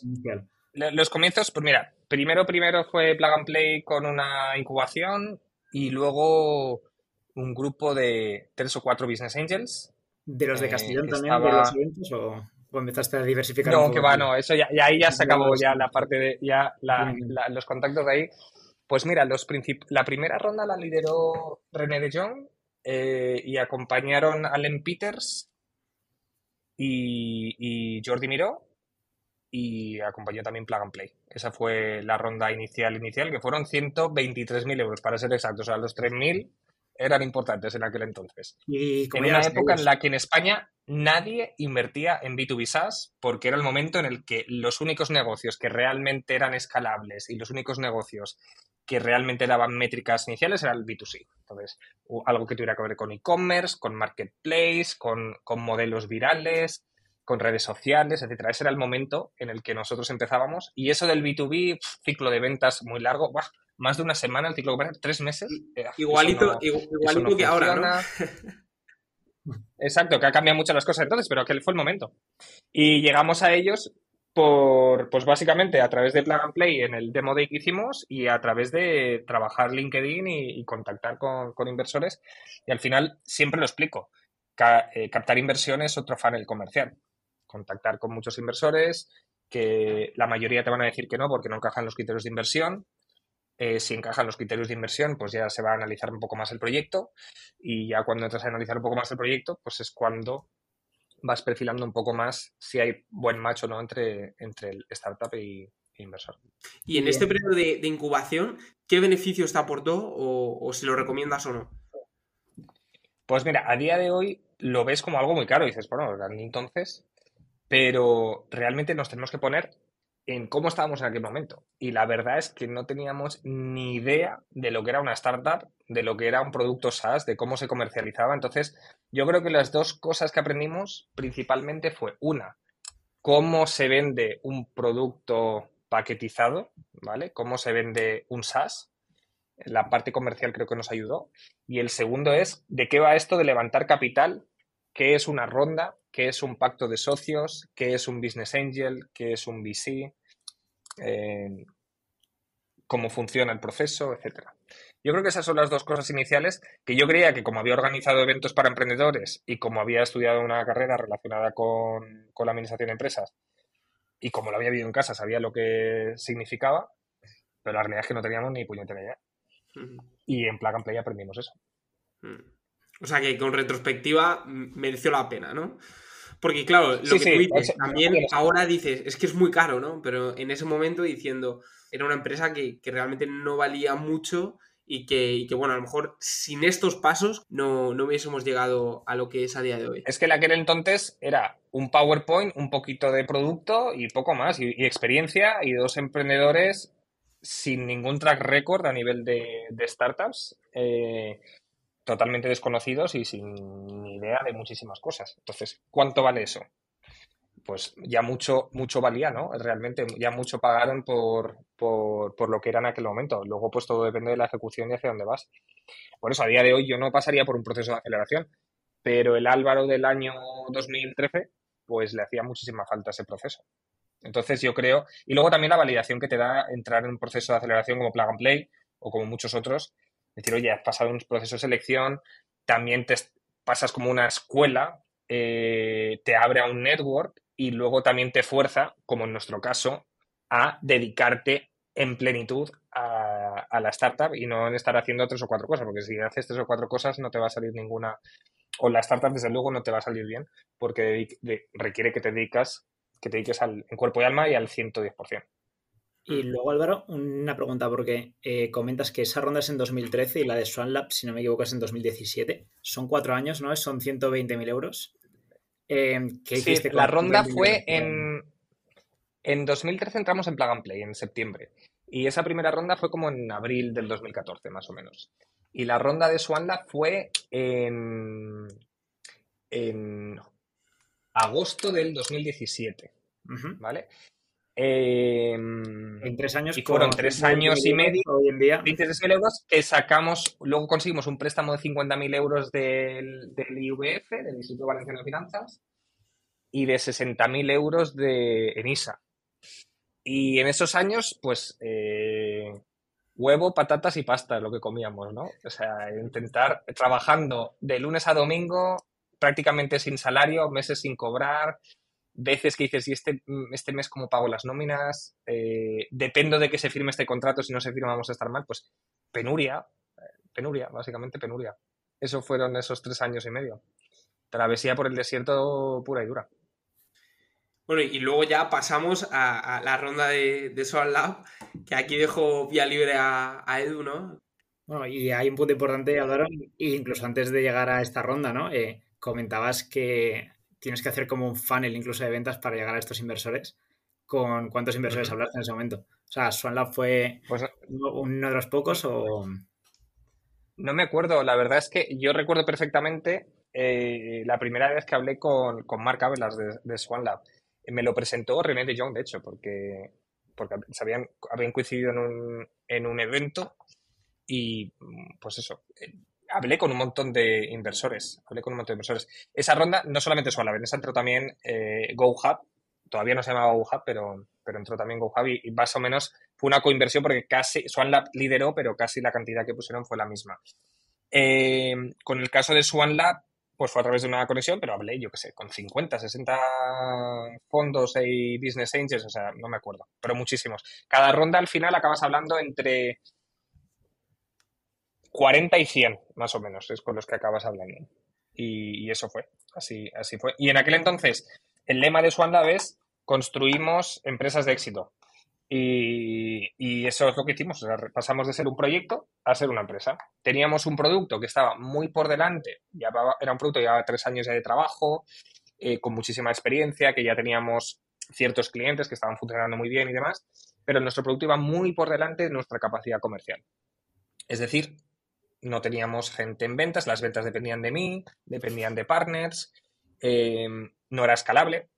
Los comienzos, pues mira, primero, primero fue Plug and Play con una incubación, y luego un grupo de tres o cuatro business angels. ¿De los de eh, Castellón también, de los eventos? O... ¿O empezaste a diversificar? No, que va, no, eso ya, y ahí ya se acabó ya la parte de, ya la, los contactos de ahí. Pues mira, los la primera ronda la lideró René de Jong eh, y acompañaron Allen Peters y, y Jordi Miró y acompañó también Plug and Play. Esa fue la ronda inicial inicial, que fueron 123.000 euros, para ser exactos. O sea, los 3.000 eran importantes en aquel entonces. Y en una época en la que en España nadie invertía en B2B SaaS porque era el momento en el que los únicos negocios que realmente eran escalables y los únicos negocios que realmente daban métricas iniciales era el B2C. Entonces, algo que tuviera que ver con e-commerce, con marketplace, con, con modelos virales, con redes sociales, etcétera. Ese era el momento en el que nosotros empezábamos. Y eso del B2B, ciclo de ventas muy largo, más de una semana el ciclo de ventas, tres meses. Eh, igualito, igualito que ahora, ¿no? (laughs) Exacto, que ha cambiado mucho las cosas entonces, pero aquel fue el momento. Y llegamos a ellos por, pues básicamente a través de Plug and Play en el demo day que hicimos y a través de trabajar LinkedIn y, contactar con, con, inversores. Y al final siempre lo explico. Eh, captar inversión es otro funnel comercial contactar con muchos inversores, que la mayoría te van a decir que no porque no encajan los criterios de inversión. Eh, si encajan los criterios de inversión, pues ya se va a analizar un poco más el proyecto y ya cuando entras a analizar un poco más el proyecto, pues es cuando vas perfilando un poco más si hay buen match o no entre, entre el startup y, inversor. Y en este periodo de, incubación, ¿qué beneficios te aportó o, o si lo recomiendas o no? Pues mira, a día de hoy lo ves como algo muy caro. Y dices, bueno, entonces pero realmente nos tenemos que poner en cómo estábamos en aquel momento. Y la verdad es que no teníamos ni idea de lo que era una startup, de lo que era un producto SaaS, de cómo se comercializaba. Entonces, yo creo que las dos cosas que aprendimos principalmente fue una, cómo se vende un producto paquetizado, ¿vale? Cómo se vende un SaaS. La parte comercial creo que nos ayudó. Y el segundo es de qué va esto de levantar capital, qué es una ronda, qué es un pacto de socios, qué es un business angel, qué es un VC, eh, cómo funciona el proceso, etcétera. Yo creo que esas son las dos cosas iniciales que yo creía que como había organizado eventos para emprendedores y como había estudiado una carrera relacionada con, la administración de empresas y como lo había vivido en casa, sabía lo que significaba, pero la realidad es que no teníamos ni puñetera idea. Y en Plug and Play aprendimos eso. O sea que con retrospectiva mereció la pena, ¿no? Porque claro, lo que tú dices, también ahora dices, es que es muy caro, ¿no? Pero en ese momento diciendo, era una empresa que, realmente no valía mucho y que, bueno, a lo mejor sin estos pasos no, hubiésemos llegado a lo que es a día de hoy. Es que la que era entonces era un PowerPoint, un poquito de producto y poco más, y, experiencia y dos emprendedores sin ningún track record a nivel de, startups. Eh, totalmente desconocidos y sin idea de muchísimas cosas. Entonces, ¿cuánto vale eso? Pues ya mucho, mucho valía, ¿no? Realmente ya mucho pagaron por, por, lo que era en aquel momento. Luego, pues todo depende de la ejecución y hacia dónde vas. Por eso, a día de hoy yo no pasaría por un proceso de aceleración, pero el Álvaro del año 2013, pues le hacía muchísima falta ese proceso. Entonces yo creo, y luego también la validación que te da entrar en un proceso de aceleración como Plug and Play o como muchos otros, decir, oye, has pasado un proceso de selección, también te pasas como una escuela, eh, te abre a un network y luego también te fuerza, como en nuestro caso, a dedicarte en plenitud a, la startup y no en estar haciendo tres o cuatro cosas, porque si haces tres o cuatro cosas no te va a salir ninguna, o la startup desde luego no te va a salir bien, porque requiere que te dedicas, que te dediques al, en cuerpo y alma y al 110%. Y luego, Álvaro, una pregunta, porque eh, comentas que esa ronda es en 2013 y la de SwanLab, si no me equivoco, es en 2017. Son cuatro años, ¿no? Son 120.000 euros. Eh, sí, la ronda fue en... En 2013 entramos en Plug and Play, en septiembre. Y esa primera ronda fue como en abril del 2014, más o menos. Y la ronda de SwanLab fue en, en agosto del 2017. ¿Vale? Em, en tres años. Y fueron tres años y medio, hoy en día. 23.000 euros, que sacamos, luego conseguimos un préstamo de 50.000 euros del, del IVF, del Instituto Valenciano de Finanzas, y de 60.000 euros de ENISA. Y en esos años, pues, eh, huevo, patatas y pasta lo que comíamos, ¿no? O sea, intentar, trabajando de lunes a domingo, prácticamente sin salario, meses sin cobrar, veces que dices, ¿y este, mm, este mes cómo pago las nóminas? Eh, dependo de que se firme este contrato, si no se firma vamos a estar mal. Pues penuria, penuria, básicamente penuria. Eso fueron esos tres años y medio. Travesía por el desierto pura y dura. Bueno, y luego ya pasamos a, la ronda de, de Soul Lab, que aquí dejo vía libre a, Edu, ¿no? Bueno, y hay un punto importante, Álvaro, incluso antes de llegar a esta ronda, ¿no? Eh, comentabas que tienes que hacer como un funnel incluso de ventas para llegar a estos inversores. ¿Con cuántos inversores hablaste en ese momento? O sea, SwanLab fue pues, uno de los pocos o... No me acuerdo, la verdad es que yo recuerdo perfectamente eh, la primera vez que hablé con, con Mark Avelas de, de SwanLab. Me lo presentó René de Jong, de hecho, porque, porque habían, habían coincidido en un, en un evento y pues eso, eh, hablé con un montón de inversores, hablé con un montón de inversores. Esa ronda no solamente SwanLab, en esa entró también eh, GoHub, todavía no se llamaba GoHub, pero, pero entró también GoHub y, y, más o menos fue una coinversión porque casi, SwanLab lideró, pero casi la cantidad que pusieron fue la misma. Eh, con el caso de SwanLab, pues fue a través de una conexión, pero hablé, yo qué sé, con 50, 60 fondos y business angels, o sea, no me acuerdo, pero muchísimos. Cada ronda al final acabas hablando entre 40 y 100, más o menos, es con los que acabas hablando. Y, eso fue, así, así fue. Y en aquel entonces, el lema de SwanLab es construimos empresas de éxito. Y, eso es lo que hicimos, pasamos de ser un proyecto a ser una empresa. Teníamos un producto que estaba muy por delante, ya era un producto que llevaba tres años ya de trabajo, eh, con muchísima experiencia, que ya teníamos ciertos clientes que estaban funcionando muy bien y demás, pero nuestro producto iba muy por delante de nuestra capacidad comercial. Es decir, no teníamos gente en ventas, las ventas dependían de mí, dependían de partners, eh, no era escalable,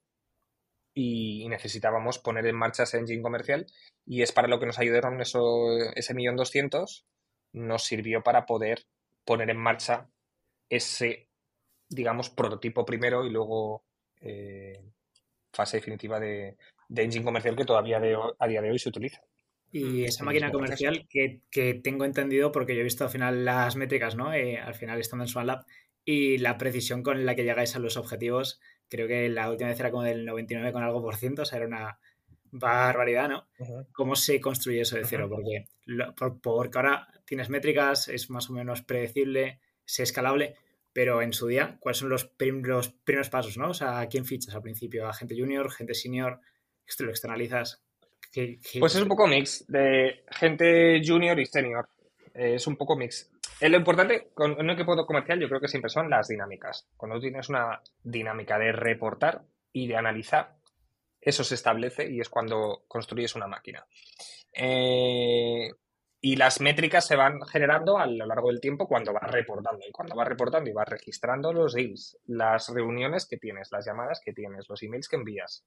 y necesitábamos poner en marcha ese engine comercial y es para lo que nos ayudaron eso, ese millón doscientos nos sirvió para poder poner en marcha ese, digamos, prototipo primero y luego eh, fase definitiva de, engine comercial que todavía a día de hoy se utiliza. Y esa máquina comercial que, que, tengo entendido, porque yo he visto al final las métricas, ¿no? Eh, al final estando en SwanLab, y la precisión con la que llegáis a los objetivos creo que la última vez era como del 99 con algo por ciento, o sea, era una barbaridad, ¿no? ¿Cómo se construye eso de cero? Porque, porque ahora tienes métricas, es más o menos predecible, es escalable, pero en su día, ¿cuáles son los, los primeros pasos, ¿no? O sea, ¿a quién fichas al principio? ¿A gente junior, gente senior? ¿Esto lo externalizas? Pues es un poco mix de gente junior y senior. es un poco mix. Eh, lo importante con un equipo comercial yo creo que siempre son las dinámicas. Cuando tienes una dinámica de reportar y de analizar, eso se establece y es cuando construyes una máquina. Eh, y las métricas se van generando a lo largo del tiempo cuando vas reportando. Y cuando vas reportando y vas registrando los deals, las reuniones que tienes, las llamadas que tienes, los emails que envías.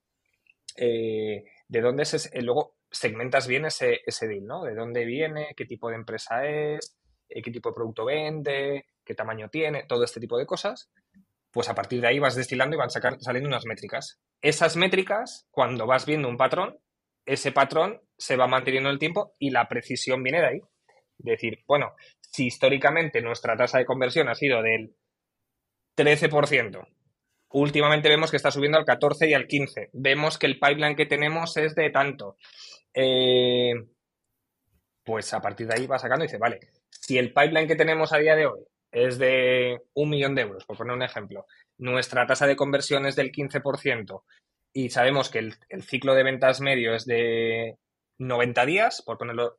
Eh, de dónde es luego segmentas bien ese, ese deal, ¿no? De dónde viene, qué tipo de empresa es, eh, qué tipo de producto vende, qué tamaño tiene, todo este tipo de cosas, pues a partir de ahí vas destilando y van saliendo unas métricas. Esas métricas, cuando vas viendo un patrón, ese patrón se va manteniendo en el tiempo y la precisión viene de ahí. Decir, bueno, si históricamente nuestra tasa de conversión ha sido del 13%, últimamente vemos que está subiendo al 14 y al 15. Vemos que el pipeline que tenemos es de tanto. Eh, pues a partir de ahí va sacando y dice, vale, si el pipeline que tenemos a día de hoy es de un millón de euros, por poner un ejemplo, nuestra tasa de conversión es del 15% y sabemos que el, ciclo de ventas medio es de 90 días, por ponerlo,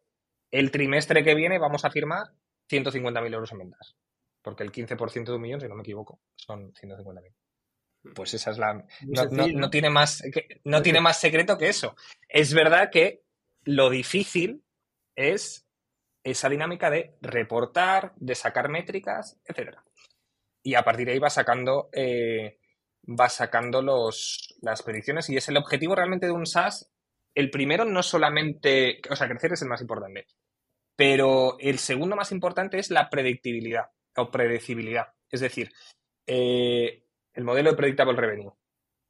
el trimestre que viene vamos a firmar 150.000 euros en ventas. Porque el 15% de un millón, si no me equivoco, son 150.000. Pues esa es la... No, tiene más, no tiene más secreto que eso. Es verdad que lo difícil es esa dinámica de reportar, de sacar métricas, etc. Y a partir de ahí va sacando, eh, va sacando los, las predicciones y es el objetivo realmente de un SaaS. El primero no solamente, o sea, crecer es el más importante, pero el segundo más importante es la predictibilidad o predecibilidad. Es decir, eh, el modelo de predictable revenue.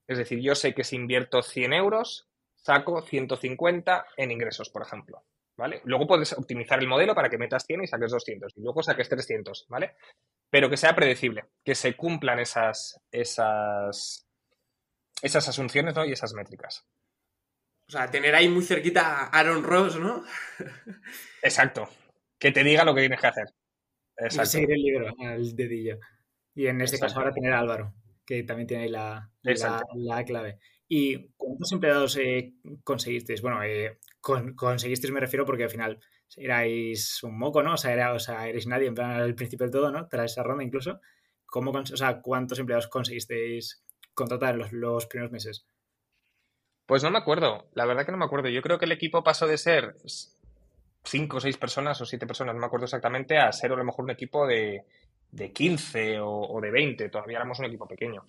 Es decir, yo sé que si invierto 100 euros, saco 150 en ingresos, por ejemplo. Luego puedes optimizar el modelo para que metas 100 y saques 200 y luego saques 300, ¿vale? Pero que sea predecible, que se cumplan esas, esas, esas asunciones ¿no? y esas métricas. O sea, tener ahí muy cerquita a Aaron Ross, ¿no? (laughs) Exacto. Que te diga lo que tienes que hacer. Exacto. Y seguir el libro, el dedillo. Y en este caso ahora tener a Álvaro, que también tiene ahí la, la, clave. ¿Y cuántos empleados eh, conseguisteis? Bueno, eh, conseguisteis me refiero porque al final erais un moco, ¿no? O sea, era, o sea, erais nadie en plan al principio del todo, ¿no? Tras esa ronda incluso. ¿Cómo, o sea, ¿cuántos empleados conseguisteis contratar en los, los primeros meses? Pues no me acuerdo, la verdad que no me acuerdo. Yo creo que el equipo pasó de ser cinco o seis personas o siete personas, no me acuerdo exactamente, a ser a lo mejor un equipo de, de 15 o, de 20. Todavía éramos un equipo pequeño.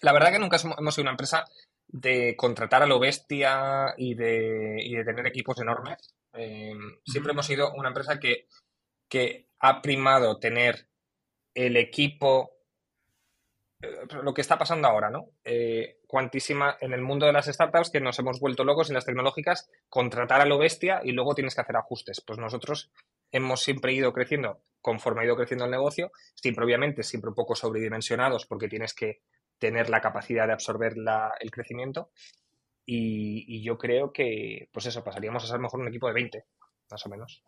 La verdad que nunca hemos sido una empresa de contratar a lo bestia y de, y de tener equipos enormes. Eh, siempre hemos sido una empresa que, que ha primado tener el equipo eh, lo que está pasando ahora, ¿no? Eh, cuantísima en el mundo de las startups que nos hemos vuelto locos en las tecnológicas, contratar a lo bestia y luego tienes que hacer ajustes. Pues nosotros hemos siempre ido creciendo conforme ha ido creciendo el negocio, siempre obviamente, siempre un poco sobredimensionados porque tienes que tener la capacidad de absorber el crecimiento. Y, y, yo creo que, pues eso, pasaríamos a ser mejor un equipo de 20, más o menos.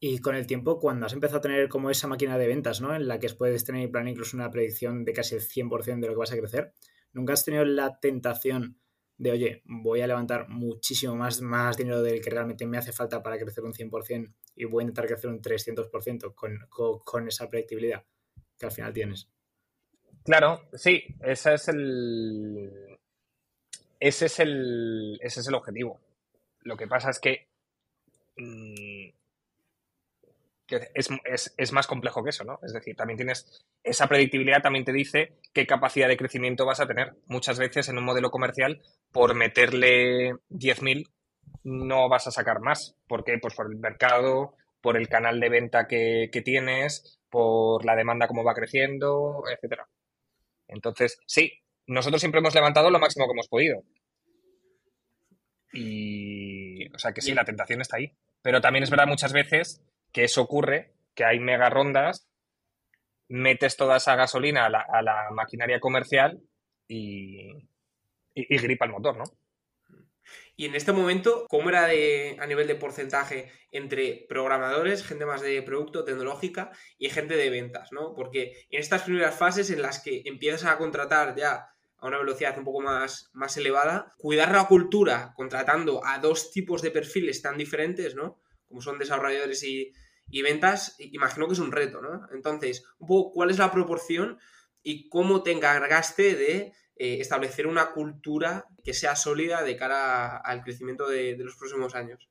Y con el tiempo, cuando has empezado a tener como esa máquina de ventas, ¿no? En la que puedes tener plan incluso una predicción de casi el 100% de lo que vas a crecer, ¿nunca has tenido la tentación de, oye, voy a levantar muchísimo más, más dinero del que realmente me hace falta para crecer un 100% y voy a intentar crecer un 300% con, con, con esa predictibilidad que al final tienes? Claro, sí, ese es el... Ese es el, ese es el objetivo. Lo que pasa es que mm, es, más complejo que eso, ¿no? Es decir, también tienes esa predictibilidad, también te dice qué capacidad de crecimiento vas a tener. Muchas veces en un modelo comercial, por meterle 10.000, no vas a sacar más. ¿Por qué? Pues por el mercado, por el canal de venta que, tienes, por la demanda cómo va creciendo, etcétera. Entonces, sí, nosotros siempre hemos levantado lo máximo que hemos podido. Y, o sea que sí, la tentación está ahí. Pero también es verdad muchas veces que eso ocurre, que hay mega rondas, metes toda esa gasolina a la, maquinaria comercial y, gripa el motor, ¿no? Y en este momento, ¿cómo era de, a nivel de porcentaje entre programadores, gente más de producto, tecnológica y gente de ventas, ¿no? Porque en estas primeras fases en las que empiezas a contratar ya a una velocidad un poco más, más elevada, cuidar la cultura contratando a dos tipos de perfiles tan diferentes, ¿no? Como son desarrolladores y, ventas, imagino que es un reto, ¿no? Entonces, un poco, ¿cuál es la proporción y cómo te encargaste de eh, establecer una cultura que sea sólida de cara al crecimiento de, los próximos años?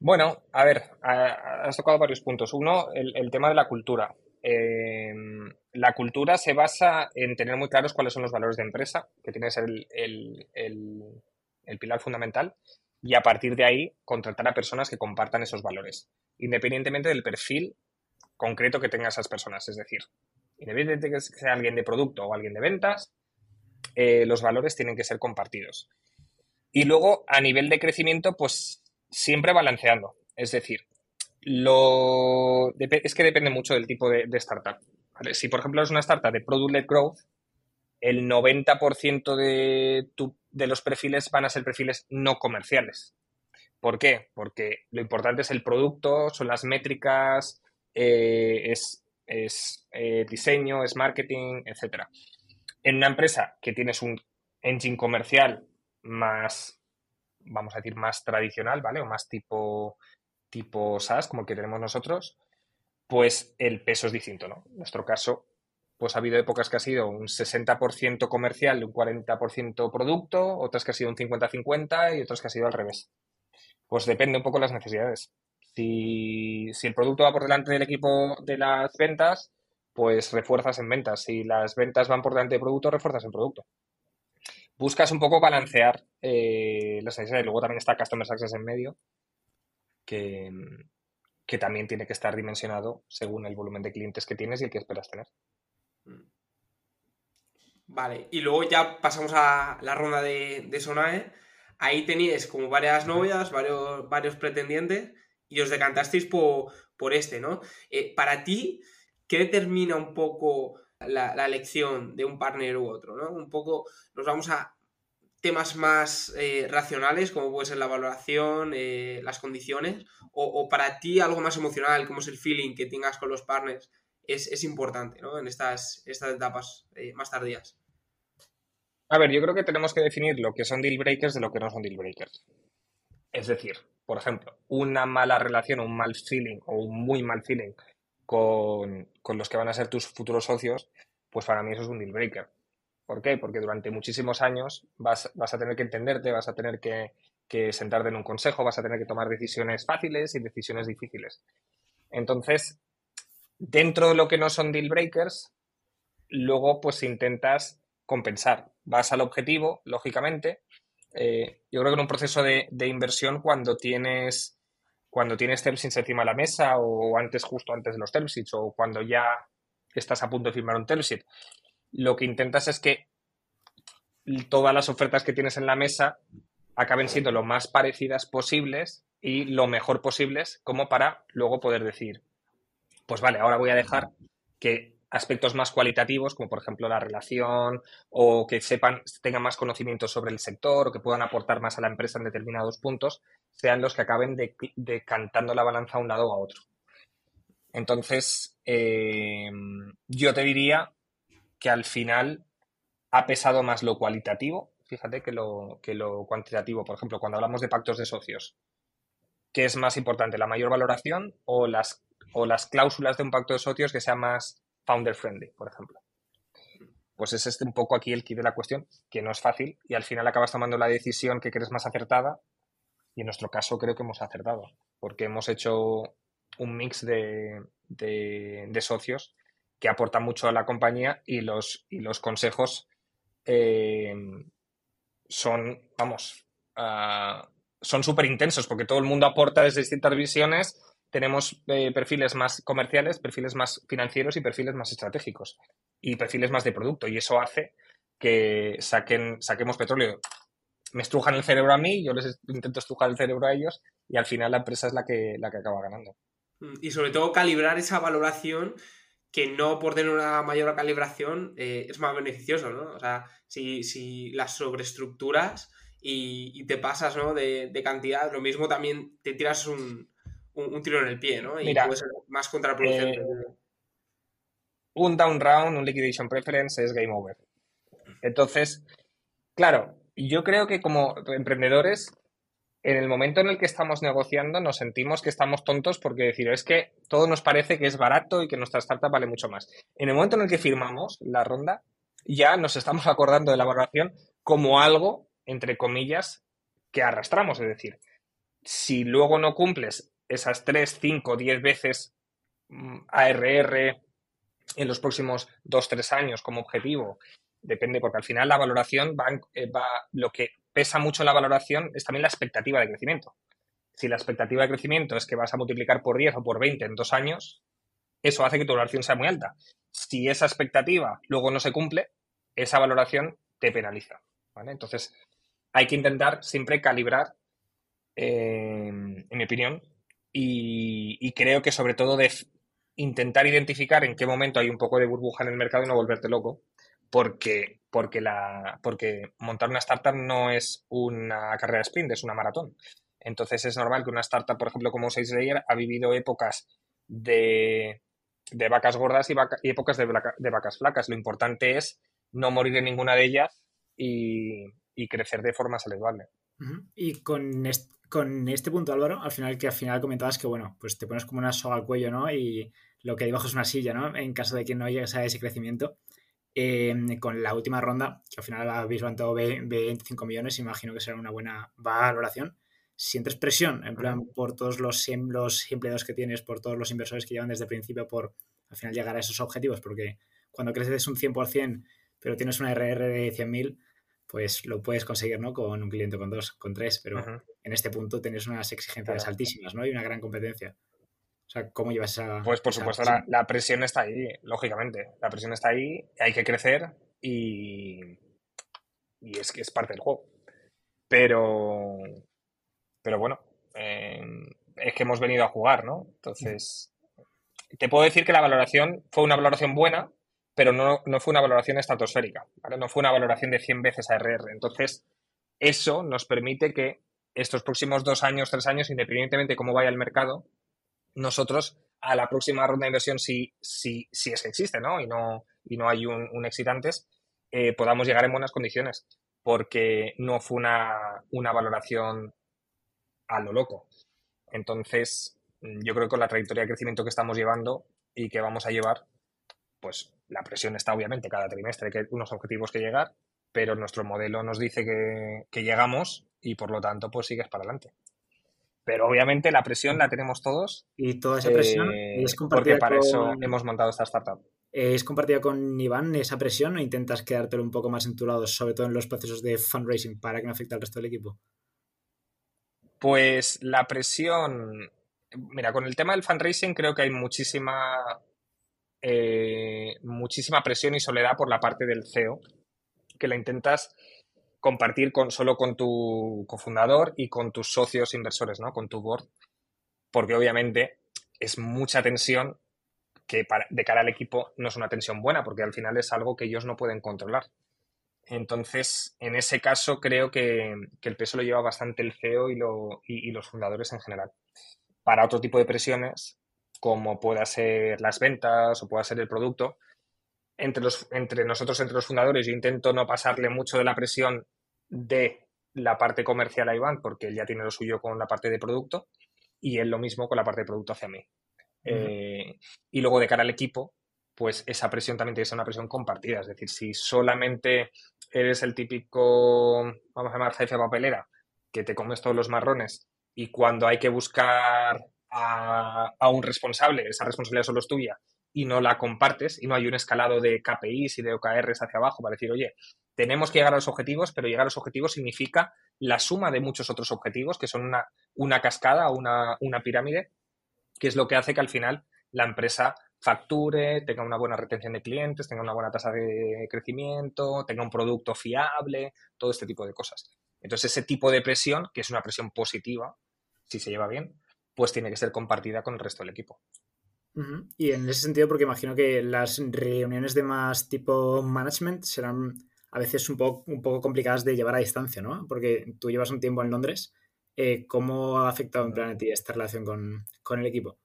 Bueno, a ver, has tocado varios puntos. Uno, el, tema de la cultura. Em, la cultura se basa en tener muy claros cuáles son los valores de empresa, que tiene que ser el pilar fundamental, y a partir de ahí contratar a personas que compartan esos valores independientemente del perfil concreto que tenga esas personas. Es decir, independientemente de que sea alguien de producto o alguien de ventas, eh, los valores tienen que ser compartidos. Y luego, a nivel de crecimiento, pues siempre balanceando. Es decir, lo, es que depende mucho del tipo de, startup. Si, por ejemplo, es una startup de product-led growth, el 90% de, de los perfiles van a ser perfiles no comerciales. ¿Por qué? Porque lo importante es el producto, son las métricas, eh, es, eh, diseño, es marketing, etc. En una empresa que tienes un engine comercial más, vamos a decir, más tradicional, ¿vale? O más tipo, tipo SaaS, como el que tenemos nosotros, pues el peso es distinto, ¿no? En nuestro caso, pues ha habido épocas que ha sido un 60% comercial un 40% producto, otras que ha sido un 50-50 y otras que ha sido al revés. Pues depende un poco de las necesidades. Si, el producto va por delante del equipo de las ventas, pues refuerzas en ventas. Si las ventas van por delante del producto, refuerzas en producto. Buscas un poco balancear eh, las necesidades. Luego también está Customer Success en medio, que, que también tiene que estar dimensionado según el volumen de clientes que tienes y el que esperas tener. Vale, y luego ya pasamos a la ronda de, de Sonae ahí teníais como varias novias, varios, varios pretendientes y os decantasteis por, por este, ¿no? Eh, para ti, ¿qué determina un poco la, elección de un partner u otro, ¿no? Un poco nos vamos a temas más eh, racionales, como puede ser la valoración, eh, las condiciones, o, para ti algo más emocional, como es el feeling que tengas con los partners, es, importante, ¿no? En estas, estas etapas eh, más tardías. A ver, yo creo que tenemos que definir lo que son deal breakers de lo que no son deal breakers. Es decir, por ejemplo, una mala relación, un mal feeling o un muy mal feeling con, los que van a ser tus futuros socios, pues para mí eso es un deal breaker. ¿Por qué? Porque durante muchísimos años vas, a tener que entenderte, vas a tener que, que, sentarte en un consejo, vas a tener que tomar decisiones fáciles y decisiones difíciles. Entonces, dentro de lo que no son deal breakers, luego pues intentas compensar. Vas al objetivo, lógicamente. Eh, yo creo que en un proceso de, inversión, cuando tienes cuando tienes term encima de la mesa o antes, justo antes de los term o cuando ya estás a punto de firmar un term lo que intentas es que todas las ofertas que tienes en la mesa acaben siendo lo más parecidas posibles y lo mejor posibles como para luego poder decir, pues vale, ahora voy a dejar que aspectos más cualitativos, como por ejemplo la relación, o que sepan, tengan más conocimiento sobre el sector, o que puedan aportar más a la empresa en determinados puntos, sean los que acaben decantando la balanza a un lado o a otro. Entonces, eh, yo te diría que al final ha pesado más lo cualitativo, fíjate, que lo, que lo cuantitativo. Por ejemplo, cuando hablamos de pactos de socios, ¿qué es más importante, la mayor valoración o las, o las cláusulas de un pacto de socios que sea más founder friendly, por ejemplo. Pues es este un poco aquí el kit de la cuestión, que no es fácil y al final acabas tomando la decisión que crees más acertada y en nuestro caso creo que hemos acertado, porque hemos hecho un mix de, socios que aportan mucho a la compañía y los, y los consejos eh, son, vamos, ah, son súper intensos porque todo el mundo aporta desde distintas visiones tenemos eh, perfiles más comerciales, perfiles más financieros y perfiles más estratégicos y perfiles más de producto. Y eso hace que saquen, saquemos petróleo. Me estrujan el cerebro a mí, yo les intento estrujar el cerebro a ellos y al final la empresa es la que, la que acaba ganando. Mm, y sobre todo calibrar esa valoración que no por tener una mayor calibración eh, es más beneficioso, ¿no? O sea, si, si las sobreestructuras y, te pasas ¿no? de, de, cantidad, lo mismo también te tiras un, un, tiro en el pie, ¿no? Y puede ser más contraproducente. Eh, un down round, un liquidation preference es game over. Entonces, claro, yo creo que como emprendedores, en el momento en el que estamos negociando, nos sentimos que estamos tontos porque decir, es que todo nos parece que es barato y que nuestra startup vale mucho más. En el momento en el que firmamos la ronda, ya nos estamos acordando de la valoración como algo, entre comillas, que arrastramos. Es decir, si luego no cumples esas 3, 5, 10 veces mm, ARR en los próximos 2, 3 años como objetivo. Depende, porque al final la valoración eh, va, lo que pesa mucho la valoración es también la expectativa de crecimiento. Si la expectativa de crecimiento es que vas a multiplicar por 10 o por 20 en dos años, eso hace que tu valoración sea muy alta. Si esa expectativa luego no se cumple, esa valoración te penaliza. Entonces, hay que intentar siempre calibrar, eh, en mi opinión, y, creo que sobre todo de intentar identificar en qué momento hay un poco de burbuja en el mercado y no volverte loco, porque, porque, la, porque montar una startup no es una carrera sprint, es una maratón. Entonces es normal que una startup, por ejemplo, como 6layer, ha vivido épocas de, de vacas gordas y, y épocas de, de, vacas flacas. Lo importante es no morir en ninguna de ellas y, y crecer de forma saludable. Y con, con este punto, Álvaro, al final que al final comentabas que, bueno, pues te pones como una soga al cuello, ¿no? Y lo que hay debajo es una silla, ¿no? En caso de que no llegues a ese crecimiento. Eh, con la última ronda, que al final habéis levantado 25 millones, imagino que será una buena valoración. ¿Sientes presión, en plan, por todos los, em, los empleados que tienes, por todos los inversores que llevan desde el principio, por al final llegar a esos objetivos? Porque cuando creces un 100%, pero tienes una RR de 100.000, pues lo puedes conseguir, ¿no? Con un cliente, con dos, con tres, pero en este punto tienes unas exigencias altísimas, ¿no? Y una gran competencia. O sea, ¿cómo llevas esa...? Pues por supuesto, la, presión está ahí, lógicamente. La presión está ahí, hay que crecer y, y es que es parte del juego. Pero, pero bueno, em, es que hemos venido a jugar, ¿no? Entonces, te puedo decir que la valoración fue una valoración buena, pero no, no fue una valoración estratosférica. No fue una valoración de 100 veces ARR. Entonces, eso nos permite que estos próximos dos años, tres años, independientemente de cómo vaya el mercado, nosotros a la próxima ronda de inversión, si, si, si es que existe, ¿no? Y no, y no hay un, un exit antes, eh, podamos llegar en buenas condiciones, porque no fue una, una valoración a lo loco. Entonces, yo creo que con la trayectoria de crecimiento que estamos llevando y que vamos a llevar, pues la presión está obviamente cada trimestre, que hay unos objetivos que llegar, pero nuestro modelo nos dice que, que llegamos y por lo tanto pues sigues para adelante. Pero obviamente la presión la tenemos todos. Y toda esa presión eh, es compartida porque para con, eso hemos montado esta startup. ¿Es compartida con Iván esa presión o intentas quedártelo un poco más en tu lado, sobre todo en los procesos de fundraising, para que no afecte al resto del equipo? Pues la presión. Mira, con el tema del fundraising creo que hay muchísima. Eh, muchísima presión y soledad por la parte del CEO, que la intentas compartir con, solo con tu cofundador y con tus socios inversores, ¿no? Con tu board. Porque obviamente es mucha tensión que de cara al equipo no es una tensión buena, porque al final es algo que ellos no pueden controlar. Entonces, en ese caso, creo que, que el peso lo lleva bastante el CEO y los fundadores en general. Para otro tipo de presiones, como pueda ser las ventas o pueda ser el producto, entre, los, entre nosotros, entre los fundadores, yo intento no pasarle mucho de la presión de la parte comercial a Iván, porque él ya tiene lo suyo con la parte de producto, y él lo mismo con la parte de producto hacia mí. Eh, y luego de cara al equipo, pues esa presión también tiene que ser una presión compartida. Es decir, si solamente eres el típico, vamos a llamar jefe papelera, que te comes todos los marrones y cuando hay que buscar a, un responsable, esa responsabilidad solo es tuya y no la compartes y no hay un escalado de KPIs y de OKRs hacia abajo para decir, oye, tenemos que llegar a los objetivos, pero llegar a los objetivos significa la suma de muchos otros objetivos que son una, una cascada, una, una pirámide, que es lo que hace que al final la empresa facture, tenga una buena retención de clientes, tenga una buena tasa de crecimiento, tenga un producto fiable, todo este tipo de cosas. Entonces, ese tipo de presión, que es una presión positiva, si se lleva bien, pues tiene que ser compartida con el resto del equipo. Y en ese sentido, porque imagino que las reuniones de más tipo management serán a veces un poco, un poco complicadas de llevar a distancia, ¿no? Porque tú llevas un tiempo en Londres. eh, ¿Cómo ha afectado en plan a ti esta relación con, con el equipo?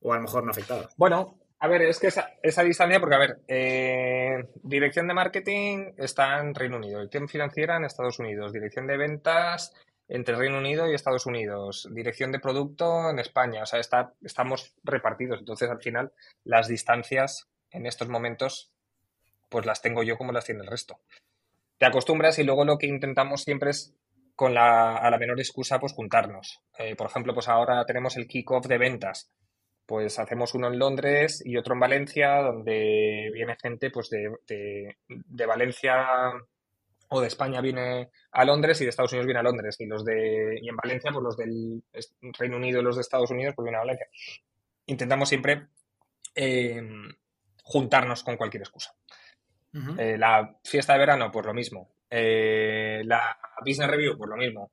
O a lo mejor no ha afectado. Bueno, a ver, es que esa, esa distancia, porque a ver, eh, dirección de marketing está en Reino Unido, dirección financiera en Estados Unidos, dirección de ventas entre Reino Unido y Estados Unidos, dirección de producto en España, o sea, está, estamos repartidos, entonces al final las distancias en estos momentos pues las tengo yo como las tiene el resto. Te acostumbras y luego lo que intentamos siempre es con la, a la menor excusa pues juntarnos. Eh, por ejemplo, pues ahora tenemos el kick-off de ventas pues hacemos uno en Londres y otro en Valencia, donde viene gente pues de, de, de, Valencia o de España viene a Londres y de Estados Unidos viene a Londres. Y los de y en Valencia, pues los del Reino Unido y los de Estados Unidos, pues vienen a Valencia. Intentamos siempre eh, juntarnos con cualquier excusa. Uh -huh. eh, la fiesta de verano, pues lo mismo. Eh, la business review, pues lo mismo.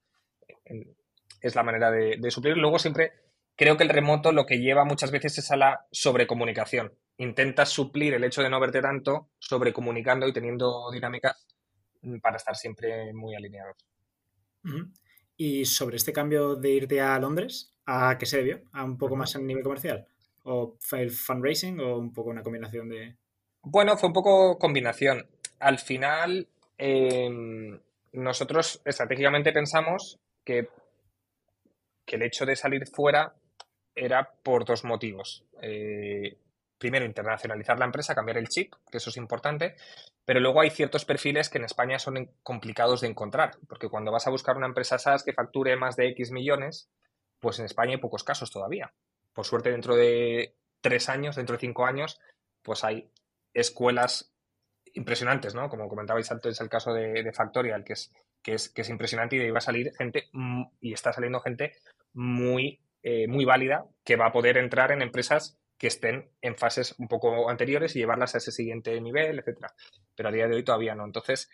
Es la manera de, de suplir. Luego siempre creo que el remoto lo que lleva muchas veces es a la sobrecomunicación. Intentas suplir el hecho de no verte tanto sobrecomunicando y teniendo dinámicas para estar siempre muy alineados. Y sobre este cambio de irte a Londres, ¿a qué se debió? ¿A un poco más a nivel comercial? ¿O fue el fundraising o un poco una combinación de...? Bueno, fue un poco combinación. Al final, eh, nosotros estratégicamente pensamos que, que el hecho de salir fuera era por dos motivos. Eh, primero, internacionalizar la empresa, cambiar el chip, que eso es importante, pero luego hay ciertos perfiles que en España son complicados de encontrar, porque cuando vas a buscar una empresa SaaS que facture más de X millones, pues en España hay pocos casos todavía. Por suerte, dentro de tres años, dentro de cinco años, pues hay escuelas impresionantes, ¿no? Como comentabais antes, el caso de, Factorial, que es, que, es, que es impresionante y de ahí va a salir gente, y está saliendo gente muy eh, muy válida que va a poder entrar en empresas que estén en fases un poco anteriores y llevarlas a ese siguiente nivel, etcétera. Pero a día de hoy todavía no. Entonces,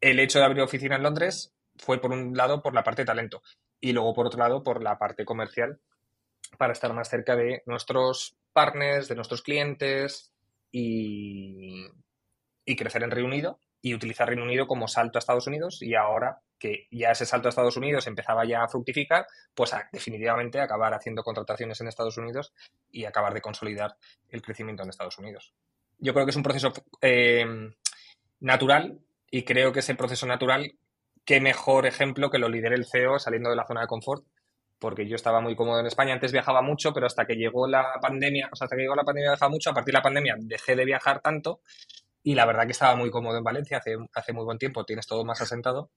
el hecho de abrir oficina en Londres fue por un lado por la parte de talento y luego por otro lado por la parte comercial para estar más cerca de nuestros partners, de nuestros clientes y, y crecer en Reino Unido y utilizar Reino Unido como salto a Estados Unidos y ahora que ya ese salto a Estados Unidos empezaba ya a fructificar, pues definitivamente acabar haciendo contrataciones en Estados Unidos y acabar de consolidar el crecimiento en Estados Unidos. Yo creo que es un proceso eh, natural y creo que ese proceso natural, qué mejor ejemplo que lo lidere el CEO saliendo de la zona de confort, porque yo estaba muy cómodo en España, antes viajaba mucho, pero hasta que llegó la pandemia, o sea, hasta que llegó la pandemia viajaba mucho, a partir de la pandemia dejé de viajar tanto y la verdad que estaba muy cómodo en Valencia, hace, hace muy buen tiempo, tienes todo más asentado,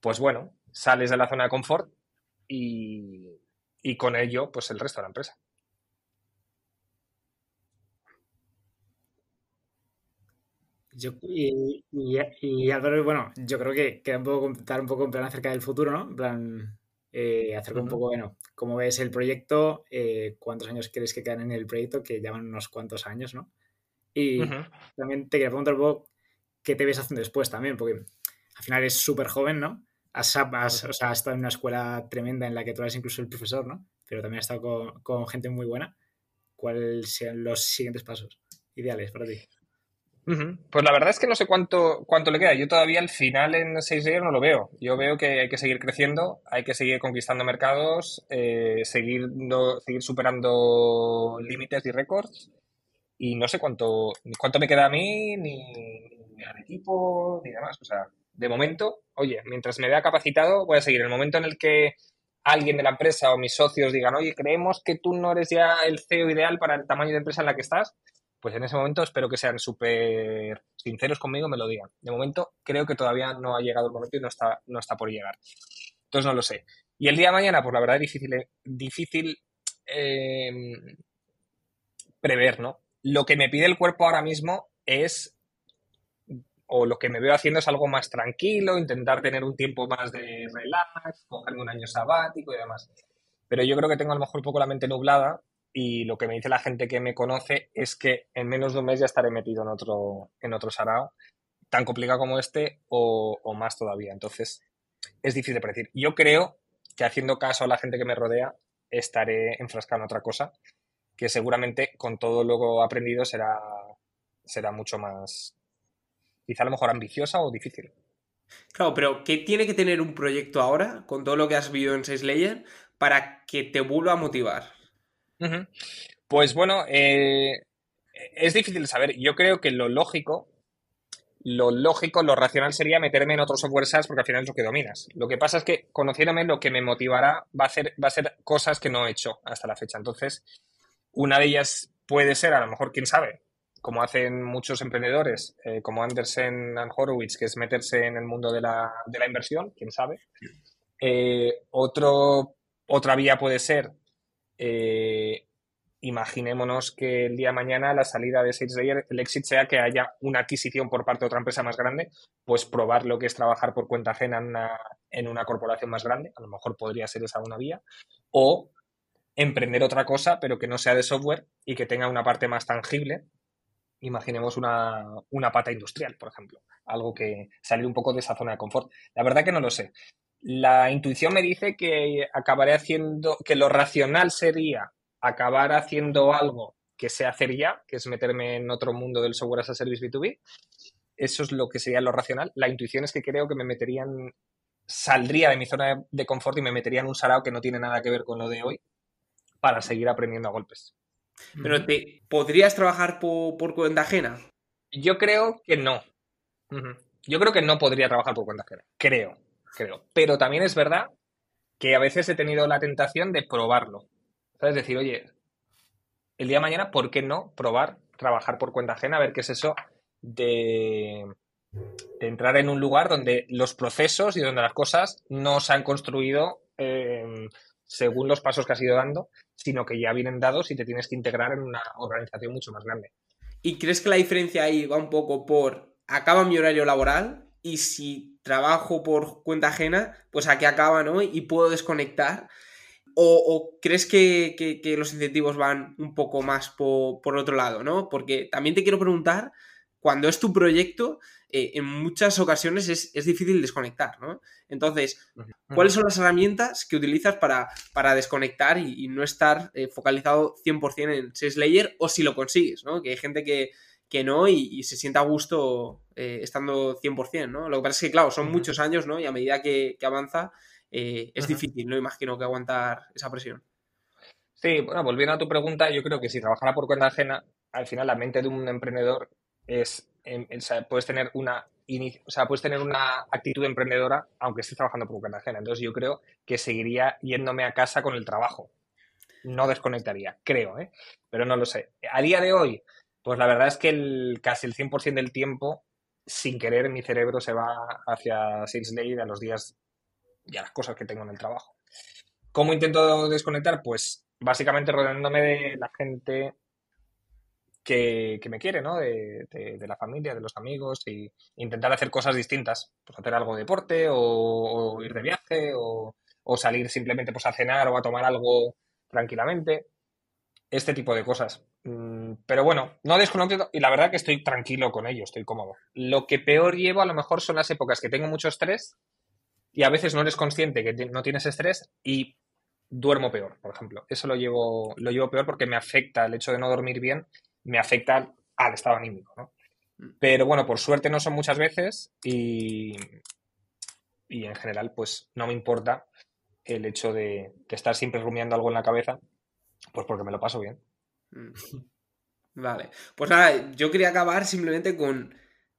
pues bueno, sales de la zona de confort y, con ello, pues el resto de la empresa. Yo, y, y, Álvaro, bueno, yo creo que queda un poco contar un poco en plan acerca del futuro, ¿no? En plan, eh, acerca un poco, bueno, cómo ves el proyecto, eh, cuántos años crees que quedan en el proyecto, que llevan unos cuantos años, ¿no? Y también te quería preguntar un poco qué te ves haciendo después también, porque al final es súper joven, ¿no? Has, o sea, estado en una escuela tremenda en la que tú eres incluso el profesor, ¿no? Pero también has estado con, gente muy buena. ¿Cuáles sean los siguientes pasos ideales para ti? Pues la verdad es que no sé cuánto, cuánto le queda. Yo todavía al final en seis días no lo veo. Yo veo que hay que seguir creciendo, hay que seguir conquistando mercados, eh, seguir, seguir superando límites y récords y no sé cuánto, cuánto me queda a mí, ni, al equipo, ni demás. O sea, de momento, oye, mientras me vea capacitado, voy a seguir. El momento en el que alguien de la empresa o mis socios digan, oye, creemos que tú no eres ya el CEO ideal para el tamaño de empresa en la que estás, pues en ese momento espero que sean súper sinceros conmigo, me lo digan. De momento creo que todavía no ha llegado el momento y no está, no está por llegar. Entonces no lo sé. Y el día de mañana, pues la verdad es difícil, difícil eh, prever, ¿no? Lo que me pide el cuerpo ahora mismo es, o lo que me veo haciendo es algo más tranquilo, intentar tener un tiempo más de relax, cogerme un año sabático y demás. Pero yo creo que tengo a lo mejor un poco la mente nublada y lo que me dice la gente que me conoce es que en menos de un mes ya estaré metido en otro, en otro sarao, tan complicado como este o, o más todavía. Entonces, es difícil de predecir. Yo creo que haciendo caso a la gente que me rodea, estaré enfrascado en otra cosa que seguramente con todo lo aprendido será, será mucho más, quizá a lo mejor ambiciosa o difícil. Claro, pero ¿qué tiene que tener un proyecto ahora, con todo lo que has vivido en 6 Layer, para que te vuelva a motivar? Pues bueno, eh, es difícil de saber. Yo creo que lo lógico, lo lógico, lo racional sería meterme en otros software SaaS porque al final es lo que dominas. Lo que pasa es que conociéndome, lo que me motivará va a, ser, va a ser cosas que no he hecho hasta la fecha. Entonces, una de ellas puede ser, a lo mejor, quién sabe, como hacen muchos emprendedores, eh, como Andersen and Horowitz, que es meterse en el mundo de la, inversión, quién sabe. Eh, otro, otra vía puede ser, eh, imaginémonos que el día de mañana la salida de SalesLayer, el éxito sea que haya una adquisición por parte de otra empresa más grande, pues probar lo que es trabajar por cuenta ajena en una, en una corporación más grande, a lo mejor podría ser esa una vía, o emprender otra cosa, pero que no sea de software y que tenga una parte más tangible. Imaginemos una, pata industrial, por ejemplo. Algo que salir un poco de esa zona de confort. La verdad que no lo sé. La intuición me dice que acabaré haciendo, que lo racional sería acabar haciendo algo que sé hacer ya, que es meterme en otro mundo del software as a service B2B. Eso es lo que sería lo racional. La intuición es que creo que me meterían, saldría de mi zona de confort y me metería en un sarao que no tiene nada que ver con lo de hoy, para seguir aprendiendo a golpes. Pero te, ¿podrías trabajar por, cuenta ajena? Yo creo que no. Yo creo que no podría trabajar por cuenta ajena. Creo, creo. Pero también es verdad que a veces he tenido la tentación de probarlo. Es decir, oye, el día de mañana, ¿por qué no probar trabajar por cuenta ajena? A ver qué es eso de, entrar en un lugar donde los procesos y donde las cosas no se han construido eh, según los pasos que has ido dando, sino que ya vienen dados y te tienes que integrar en una organización mucho más grande. ¿Y crees que la diferencia ahí va un poco por acaba mi horario laboral y si trabajo por cuenta ajena, pues aquí acaba, ¿no? Y puedo desconectar. ¿O, crees que, los incentivos van un poco más por, por otro lado, ¿no? Porque también te quiero preguntar, cuando es tu proyecto, eh, en muchas ocasiones es, difícil desconectar, ¿no? Entonces, ¿cuáles son las herramientas que utilizas para, para desconectar y, no estar eh, focalizado 100% en 6 layer o si lo consigues, ¿no? Que hay gente que, que no y, se sienta a gusto eh, estando 100%, ¿no? Lo que pasa es que, claro, son muchos años, ¿no? Y a medida que, avanza, eh, es difícil, ¿no? Imagino que aguantar esa presión. Sí, bueno, volviendo a tu pregunta, yo creo que si trabajara por cuenta ajena, al final la mente de un emprendedor es, o sea, puedes tener una o sea, puedes tener una actitud emprendedora aunque estés trabajando por cuenta ajena. Entonces yo creo que seguiría yéndome a casa con el trabajo. No desconectaría, creo, ¿eh? Pero no lo sé. A día de hoy, pues la verdad es que el, casi el 100% del tiempo, sin querer, mi cerebro se va hacia Sales Lead a los días y a las cosas que tengo en el trabajo. ¿Cómo intento desconectar? Pues básicamente rodeándome de la gente que, me quiere, ¿no? De, la familia, de los amigos y intentar hacer cosas distintas. Pues hacer algo de deporte o, ir de viaje o, salir simplemente pues a cenar o a tomar algo tranquilamente. Este tipo de cosas. Mm, pero bueno, no desconozco y la verdad que estoy tranquilo con ello, estoy cómodo. Lo que peor llevo a lo mejor son las épocas que tengo mucho estrés y a veces no eres consciente que no tienes estrés y duermo peor, por ejemplo. Eso lo llevo, lo llevo peor porque me afecta el hecho de no dormir bien, me afecta al estado anímico, ¿no? Mm. Pero bueno, por suerte no son muchas veces y, y en general pues no me importa el hecho de, estar siempre rumiando algo en la cabeza, pues porque me lo paso bien. Mm. (laughs) Vale, pues nada, yo quería acabar simplemente con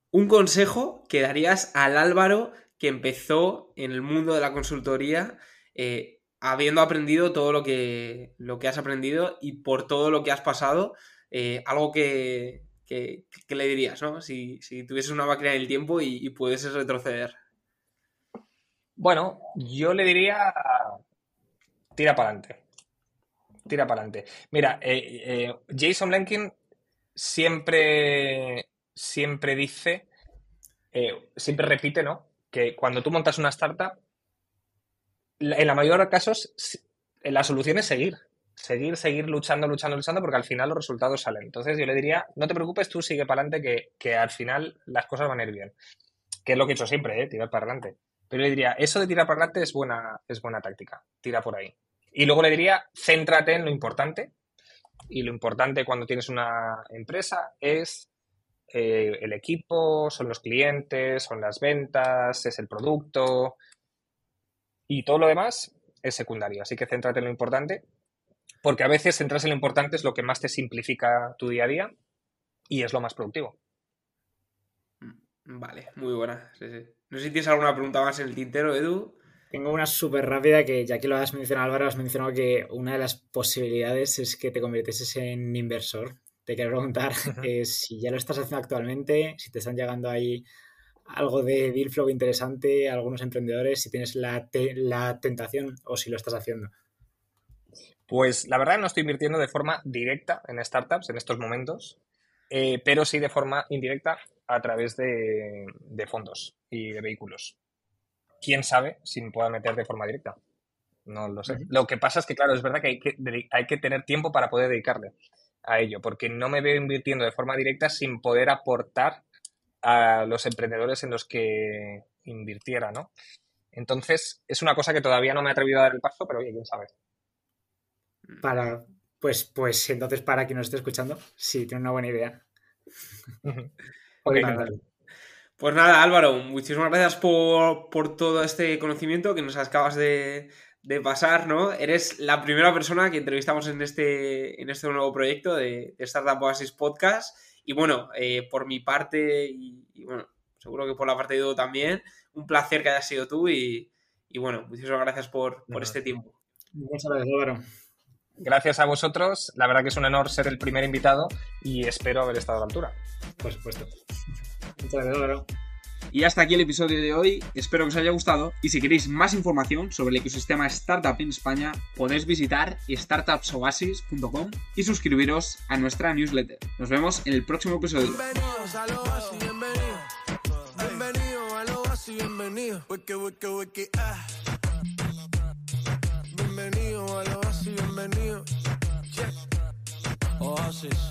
un consejo que darías al Álvaro que empezó en el mundo de la consultoría eh, habiendo aprendido todo lo que, lo que has aprendido y por todo lo que has pasado, eh, algo que, le dirías, ¿no? Si, si, tuvieses una máquina del tiempo y, pudieses retroceder. Bueno, yo le diría tira para adelante. Tira para adelante. Mira, eh, eh, Jason Lenkin siempre, siempre dice, siempre repite, ¿no? Que cuando tú montas una startup, en la mayoría de casos, la solución es seguir. Seguir, seguir luchando, luchando, luchando, porque al final los resultados salen. Entonces yo le diría, no te preocupes, tú sigue para adelante, que, al final las cosas van a ir bien. Que es lo que he hecho siempre, ¿eh? tirar para adelante. Pero le diría, eso de tirar para adelante es buena, es buena táctica. Tira por ahí. Y luego le diría, céntrate en lo importante. Y lo importante cuando tienes una empresa es eh, el equipo, son los clientes, son las ventas, es el producto, y todo lo demás es secundario. Así que céntrate en lo importante, porque a veces centrarse en lo importante es lo que más te simplifica tu día a día y es lo más productivo. Mm, vale, muy buena. No sé si tienes alguna pregunta más en el tintero, Edu. Tengo una súper rápida que ya que lo has mencionado Álvaro, has mencionado que una de las posibilidades es que te convirtieses en inversor. Te quiero preguntar eh, si ya lo estás haciendo actualmente, si te están llegando ahí algo de deal flow interesante algunos emprendedores, si tienes la, la tentación o si lo estás haciendo? Pues la verdad no estoy invirtiendo de forma directa en startups en estos momentos, eh, pero sí de forma indirecta a través de, fondos y de vehículos. ¿Quién sabe si me pueda meter de forma directa? No lo sé. Lo que pasa es que, claro, es verdad que hay, que hay que tener tiempo para poder dedicarle a ello, porque no me veo invirtiendo de forma directa sin poder aportar a los emprendedores en los que invirtiera, ¿no? Entonces, es una cosa que todavía no me he atrevido a dar el paso, pero oye, quién sabe. Para, pues, pues entonces, para quien nos esté escuchando, sí, tiene una buena idea. (laughs) Pues nada, Álvaro, muchísimas gracias por, todo este conocimiento que nos acabas de, pasar, ¿no? Eres la primera persona que entrevistamos en este, en este nuevo proyecto de, de Startup Oasis Podcast. Y bueno, eh, por mi parte, y, bueno, seguro que por la parte de Edu también, un placer que hayas sido tú y, bueno, muchísimas gracias por, este tiempo. Muchas gracias, Álvaro. Gracias a vosotros, la verdad que es un honor ser el primer invitado y espero haber estado a la altura. Por supuesto. Muchas gracias, Álvaro. Y hasta aquí el episodio de hoy, espero que os haya gustado y si queréis más información sobre el ecosistema Startup en España, podéis visitar startupsoasis.com y suscribiros a nuestra newsletter. Nos vemos en el próximo episodio. Bienvenidos a Oasis, bienvenido. Bienvenido a Oasis, bienvenido. Ah. Bienvenido a Oasis, bienvenido. Oasis.